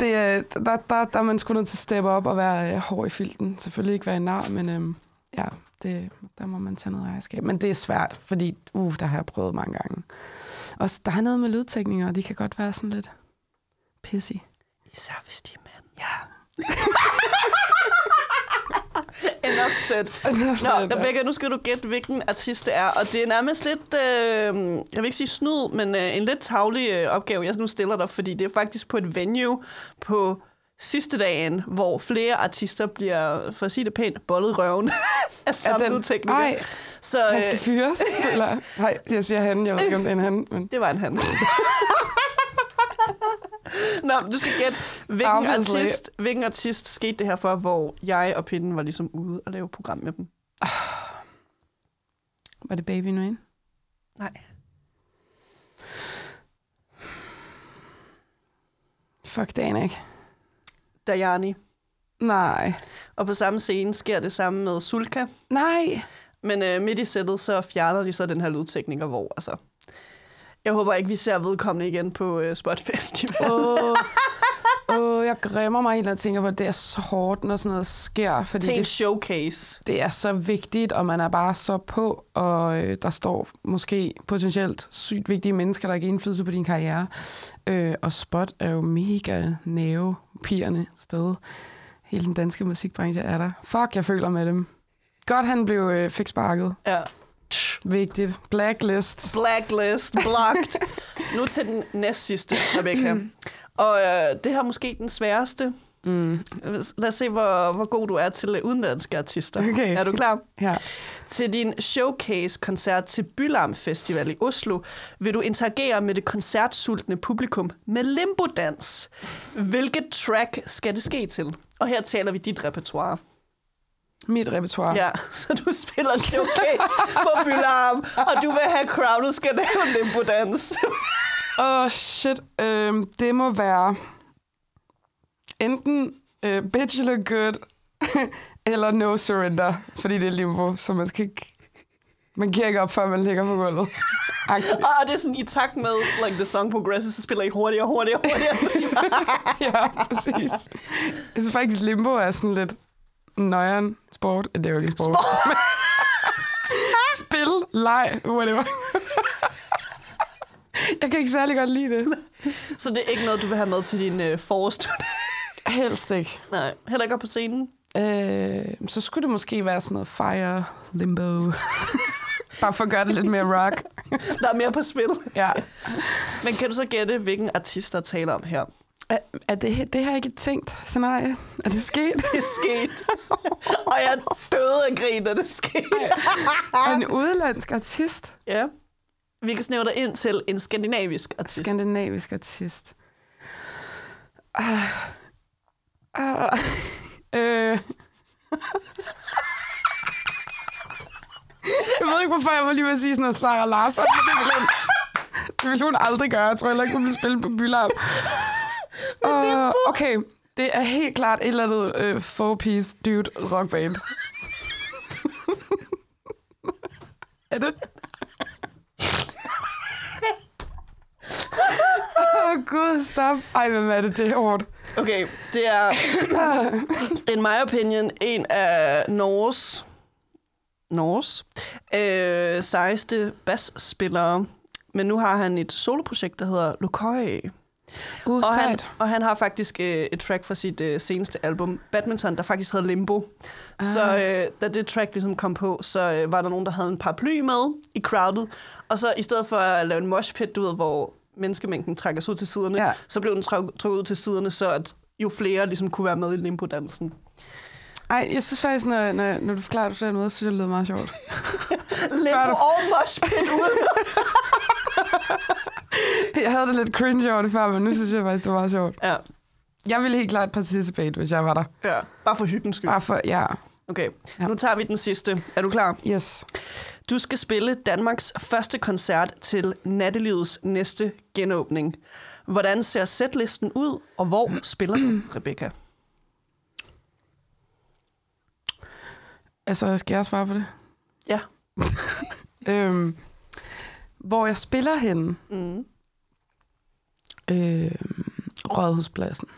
det, er- der, der, der er man sgu nødt til at steppe op og være uh, hård i filten. Selvfølgelig ikke være en nar, men um, ja, det, der må man tage noget ejerskab. Men det er svært, fordi uh, der har jeg prøvet mange gange. Og der er noget med lydtekninger, og de kan godt være sådan lidt pissy. Især hvis de er mænd. Ja. Enough said. Nå, Rebecca, nu skal du gætte, hvilken artist det er. Og det er nærmest lidt, øh, jeg vil ikke sige snyd, men øh, en lidt tavlig øh, opgave, jeg nu stiller dig, fordi det er faktisk på et venue på sidste dagen, hvor flere artister bliver, for at sige det pænt, bollet røven af samme lydtekniker. Ej, Så han skal øh, fyres, eller? Nej, jeg siger han. Jeg ved ikke, om det er en han. Men... det var en han. Nå, du skal gætte, hvilken artist, hvilken artist skete det her for, hvor jeg og Pinden var ligesom ude og lave program med dem. Var det Baby Nuin? Nej. Fuck, det aner ikke. Dajani. Nej. Og på samme scene sker det samme med Sulka. Nej. Men øh, midt i sættet, så fjerner de så den her lydtekniker, hvor altså... Jeg håber ikke, vi ser vedkommende igen på øh, Spot Festival. Åh, oh, jeg græmmer mig helt og tænker på, at det er så hårdt, når sådan noget sker. Fordi en det, showcase. det er så vigtigt, og man er bare så på, og øh, der står måske potentielt sygt vigtige mennesker, der kan indflydelse på din karriere. Øh, og Spot er jo mega nervepirrende sted. Hele den danske musikbranche er der. Fuck, jeg føler med dem. Godt, han blev øh, fik sparket. Ja. Vigtigt. Blacklist. Blacklist, blocked. nu til den næst sidste, Rebecca. Og øh, det her er måske den sværeste. Mm. Lad os se, hvor, hvor god du er til udenlandske artister. Okay. Er du klar? Ja. Til din showcase-koncert til Bylarm Festival i Oslo vil du interagere med det koncertsultne publikum med limbo-dans. Hvilket track skal det ske til? Og her taler vi dit repertoire. Mit repertoire. Ja, så du spiller showcase på Bylarm, og du vil have crowdet skal lave limbo-dans. Åh, oh, shit. Øhm, det må være enten øh, Bitch Look Good eller No Surrender, fordi det er limbo, så man skal ikke... Man giver ikke op, før man ligger på gulvet. Og det er sådan i takt med, like the song progresses, så spiller I hurtigere, hurtigere, hurtigere. ja, præcis. Jeg synes faktisk, limbo er sådan lidt nøjeren sport. Det er jo ikke sport. sport. Spil, leg, whatever. Jeg kan ikke særlig godt lide det. så det er ikke noget, du vil have med til din øh, forårsturné. Helst ikke. Nej, heller ikke op på scenen. Øh, så skulle det måske være sådan noget fire limbo. Bare for at gøre det lidt mere rock. Der er mere på spil. Ja. Men kan du så gætte, hvilken artist, der taler om her? Er, er det, det har jeg ikke tænkt scenarie. Er det sket? Det er sket. og jeg døde af grin, da det skete. En udenlandsk artist? Ja. Vi kan snæve dig ind til en skandinavisk artist. Skandinavisk artist. Ah. Ah. Øh. Jeg ved ikke, hvorfor jeg var lige ved at sige sådan noget Sarah Larsen. Det ville hun, det ville hun aldrig gøre. Jeg tror heller ikke, hun ville spille på Bylarm. Uh, okay, det er helt klart et eller andet øh, four-piece dude rockband. er det? Åh, oh, gud, stop. Ej, hvem er det? Det er hårdt. Okay, det er, in my opinion, en af Norges, Norges øh, sejeste bassspillere. Men nu har han et soloprojekt, der hedder Lokøj. Uh, Og han, og han har faktisk øh, et track fra sit øh, seneste album, Badminton, der faktisk hedder Limbo. Ah. Så øh, da det track ligesom kom på, så øh, var der nogen, der havde en paraply med i crowdet. Og så i stedet for at lave en moshpit, du ved, hvor menneskemængden trækker sig ud til siderne, Ja. så blev den trukket ud til siderne, så at jo flere ligesom kunne være med i limbo-dansen. Ej, jeg synes faktisk, når, når, når du forklarer det på den måde, så synes jeg, det lyder meget sjovt. Limbo du- og moshpit ude. Jeg havde det lidt cringe over det før, men nu synes jeg faktisk, det var meget sjovt. ja, Jeg ville helt klart participate, hvis jeg var der. ja, bare for hyggens skyld. Bare for, ja. Okay, Ja. nu tager vi den sidste. Er du klar? Yes. Du skal spille Danmarks første koncert til nattelivets næste genåbning. Hvordan ser setlisten ud, og hvor spiller du, Rebecca? Altså, skal jeg svare på det? Ja. øhm, hvor jeg spiller henne? Mm. Øhm, Rådhuspladsen.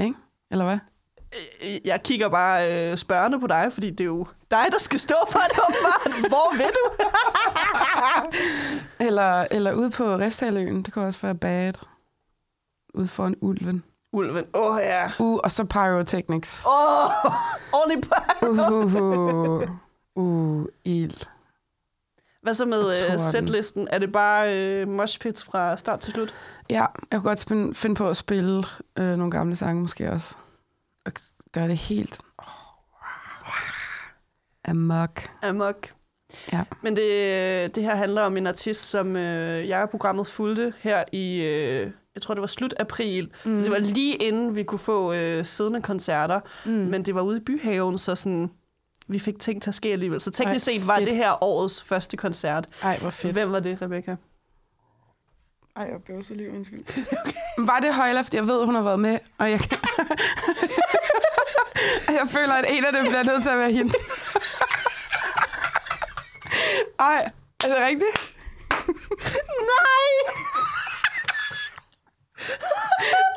Ikke? Eller hvad? Øh, Jeg kigger bare øh, spørgende på dig, fordi det er jo dig, der skal stå for det åbenbart. Hvor vil du? Eller, eller ude på Refsaløen. Det kunne også være bad. Ude foran ulven. Ulven. Åh oh, ja. Uh, og så Pyrotechnics. Åh, oh, ordentligt bare. Uh, uh, uh, uh, ild. Hvad så med øh, torden. setlisten? Er det bare øh, moshpits fra start til slut? Ja, jeg kunne godt spin- finde på at spille øh, nogle gamle sange måske også. Og gøre det helt oh, amok. Amok. Ja. Men det, det her handler om en artist, som øh, jeg i programmet fulgte her i, øh, jeg tror det var slut april. Mm. Så det var lige inden vi kunne få øh, siddende koncerter. Mm. Mm. Men det var ude i byhaven, så sådan, vi fik ting til at ske alligevel. Så teknisk Ej, set var fedt. det her årets første koncert. Ej, hvor fedt. Hvem var det, Rebecca? Ej, så lige undskyld. Var det Højloft? Jeg ved, hun har været med, og jeg kan... jeg føler, at en af dem bliver nødt til at være hende. Ej, er det rigtigt? Nej!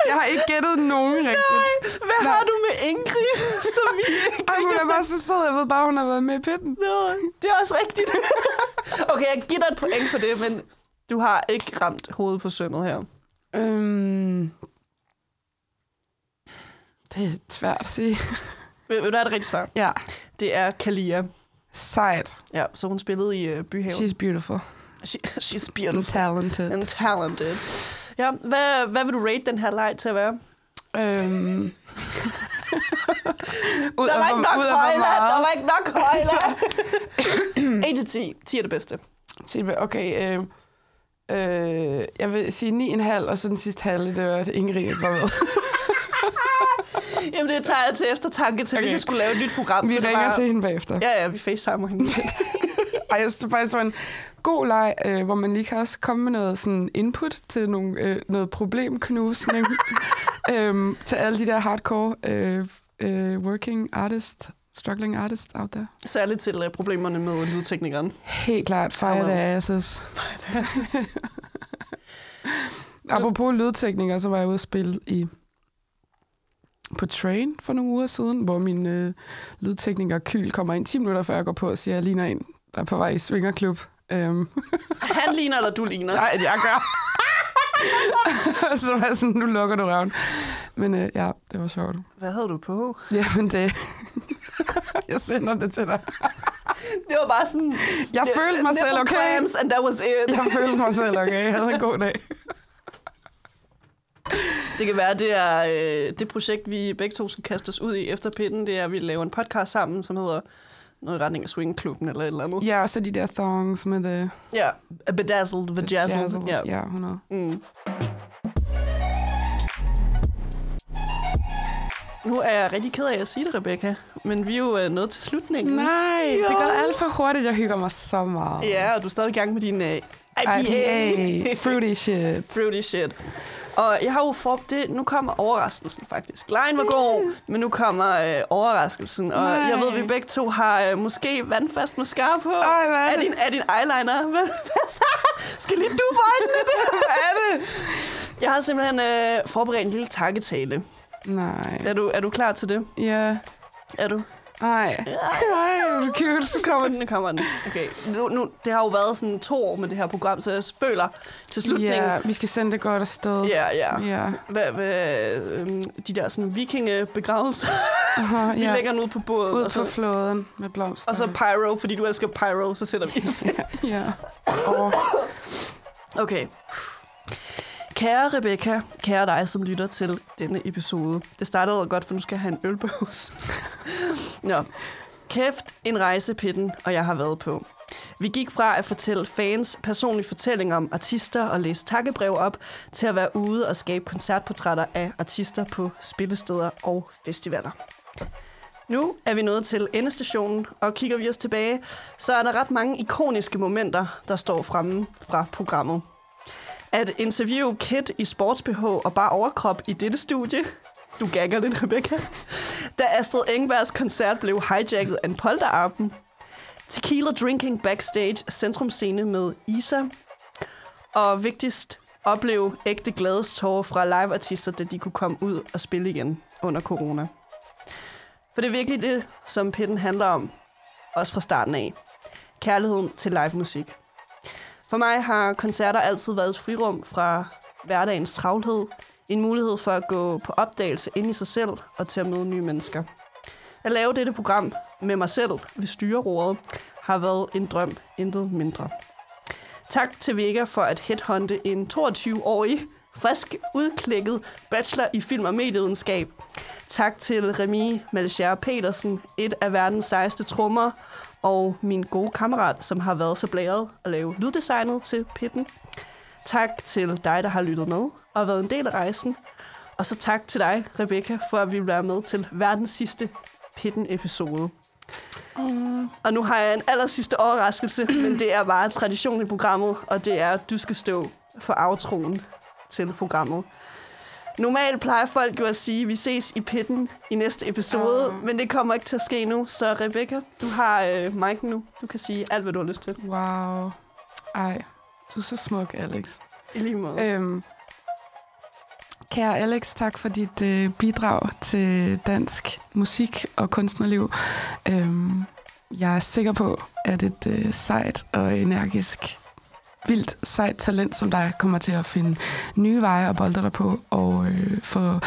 Jeg har ikke gættet nogen rigtigt. Hvad Nej. har du med Ingrid, som vi ikke Ej, hun er bare så sød. Jeg ved bare, hun har været med i pitten. Nå, det er også rigtigt. okay, jeg giver dig et point for det, men du har ikke ramt hovedet på sømmet her. Øhm... Det er svært at sige. Vil, vil du have det rigtigt svar? Ja. Det er Kalia. Sejt. Ja, så hun spillede i uh, Byhaven. She's beautiful. She, she's And beautiful talented. and talented. Ja, hvad, hvad vil du rate den her leg til at være? Øhm... ud Der var ikke nok højler, der var ikke nok højler. 1 til 10. 10 er det bedste. Sige, Okay, øh, øh, jeg vil sige 9,5, og så den sidste halve, det var, at Ingrid ikke var med. Jamen, det tager jeg til eftertanke til, okay. hvis jeg skulle lave et nyt program. Vi ringer var... til hende bagefter. Ja, ja, vi facetimer hende. Ej, jeg synes det faktisk var en god leg, øh, hvor man lige kan også komme med noget sådan input til nogle, øh, noget problemknusning øhm, til alle de der hardcore øh, øh, working artist, struggling artists out there. Særligt til uh, problemerne med lydteknikeren. Helt klart, fire the asses. Apropos lydteknikere, så var jeg ude at spille i på Train for nogle uger siden, hvor min øh, lydtekniker Kyl kommer ind 10 minutter før jeg går på og siger, at jeg ligner en, der er på vej i Svingerklub. Øhm, Han ligner, eller du ligner? nej, jeg gør. så var jeg sådan, nu lukker du røven. Men øh, ja, det var sjovt. Hvad havde du på? Jamen det... jeg sender det til dig. Det var bare sådan... Jeg følte mig selv okay. Clamps, and that was it. Jeg følte mig selv okay. Jeg havde en god dag. Det kan være, det er øh, det projekt, vi begge to skal kaste os ud i efter pinden. Det er, at vi laver en podcast sammen, som hedder noget i retning af Swingklubben eller et eller andet. Ja, og så de der thongs med the Ja, yeah. Bedazzled, Vajazzled. jazzle. Ja. Ja, 100. Mm. Nu er jeg rigtig ked af at sige det, Rebecca, men vi er jo øh, nået til slutningen. Nej, Jo. det går alt for hurtigt. Jeg hygger mig så meget. Ja, og du er stadig i gang med din uh, IPA. IPA. Fruity shit. Fruity shit. Og jeg har jo for det. Nu kommer overraskelsen faktisk. Lejen var god, men nu kommer øh, overraskelsen. Og Nej. jeg ved, at vi begge to har øh, måske vandfast mascara på. Ej, hvad er er det? din, er din eyeliner vandfast? Skal lige du øjnene? Hvad er det? Jeg har simpelthen øh, forberedt en lille takketale. Nej. Er du, er du klar til det? Ja. Er du? Ej. Ej, hvor cute. Nu kommer den, nu kommer den. Okay. Nu, nu, det har jo været sådan to år med det her program, så jeg føler til slutningen... Ja, vi skal sende det godt afsted. Ja, ja. Ja. Hvad, hvad, øhm, de der sådan vikingebegravelser, Aha, vi ja. lægger den ud på bordet. Ud og, så, på flåden med blomster. og så pyro, fordi du elsker pyro, så sætter vi ind til. Ja. Og Okay. Kære Rebecca, kære dig, som lytter til denne episode. Det startede godt, for nu skal jeg have en ølbås. Nå. Kæft en rejse, Pitten og jeg har været på. Vi gik fra at fortælle fans personlige fortællinger om artister og læse takkebrev op, til at være ude og skabe koncertportrætter af artister på spillesteder og festivaler. Nu er vi nået til endestationen, og kigger vi os tilbage, så er der ret mange ikoniske momenter, der står fremme fra programmet. At interviewe Kit i sports-BH og bare overkrop i dette studie. Du gagger lidt, Rebecca. Da Astrid Engbergs koncert blev hijacket af en polterarpen. Tequila drinking backstage centrumscene med Isa. Og vigtigst, opleve ægte glædestårer fra liveartister, da de kunne komme ud og spille igen under corona. For det er virkelig det, som pitten handler om, også fra starten af. Kærligheden til live musik. For mig har koncerter altid været et frirum fra hverdagens travlhed, en mulighed for at gå på opdagelse ind i sig selv og til at møde nye mennesker. At lave dette program med mig selv ved styreroret har været en drøm, intet mindre. Tak til Vega for at headhunte en 22-årig, frisk udklækket bachelor i film- og medievidenskab. Tak til Remi Malcher Petersen, et af verdens sejeste trommer, og min gode kammerat, som har været så blæret at lave lyddesignet til Pitten. Tak til dig, der har lyttet med og været en del af rejsen. Og så tak til dig, Rebecca, for at vi vil være med til verdens sidste Pitten-episode. Mm. Og nu har jeg en aller sidste overraskelse, men det er bare tradition i programmet, og det er, at du skal stå for outroen til programmet. Normalt plejer folk jo at sige, at vi ses i pitten i næste episode, Ah. men det kommer ikke til at ske nu. Så Rebecca, du har øh, mic'en nu. Du kan sige alt, hvad du har lyst til. Wow. Ej, du er så smuk, Alex. I lige måde. Øhm, kære Alex, tak for dit øh, bidrag til dansk musik og kunstnerliv. Øhm, jeg er sikker på, at et øh, sejt og energisk, vildt sejt talent som dig kommer til at finde nye veje og bolde dig på og øh, få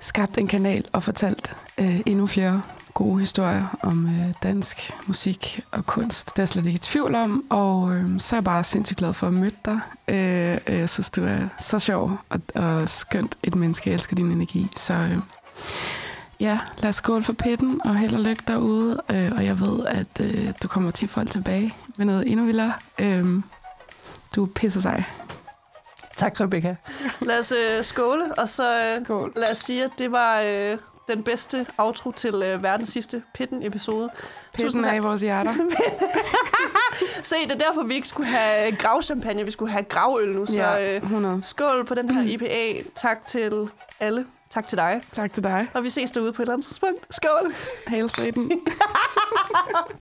skabt en kanal og fortalt øh, endnu flere gode historier om øh, dansk musik og kunst. Det er jeg slet ikke i tvivl om, og øh, så er jeg bare sindssygt glad for at møde dig. Øh, jeg synes, du er så sjov og, og skønt et menneske. Jeg elsker din energi. Så øh, ja, lad os skåle for pitten og held og lykke derude. Øh, og jeg ved, at øh, du kommer til folk tilbage med noget endnu vildere. Øh, du er pisse sej. Tak, Rebecca. Lad os øh, skåle, og så øh, Skål. lad os sige, at det var øh, den bedste outro til øh, verdens sidste Pitten-episode. Pitten er i vores hjerter. Se, det er derfor, vi ikke skulle have gravchampagne, vi skulle have gravøl nu. Så Ja, øh, 100. skål på den her IPA. Tak til alle. Tak til dig. Tak til dig. Og vi ses derude på et eller andet tidspunkt. Skål! Hail Satan.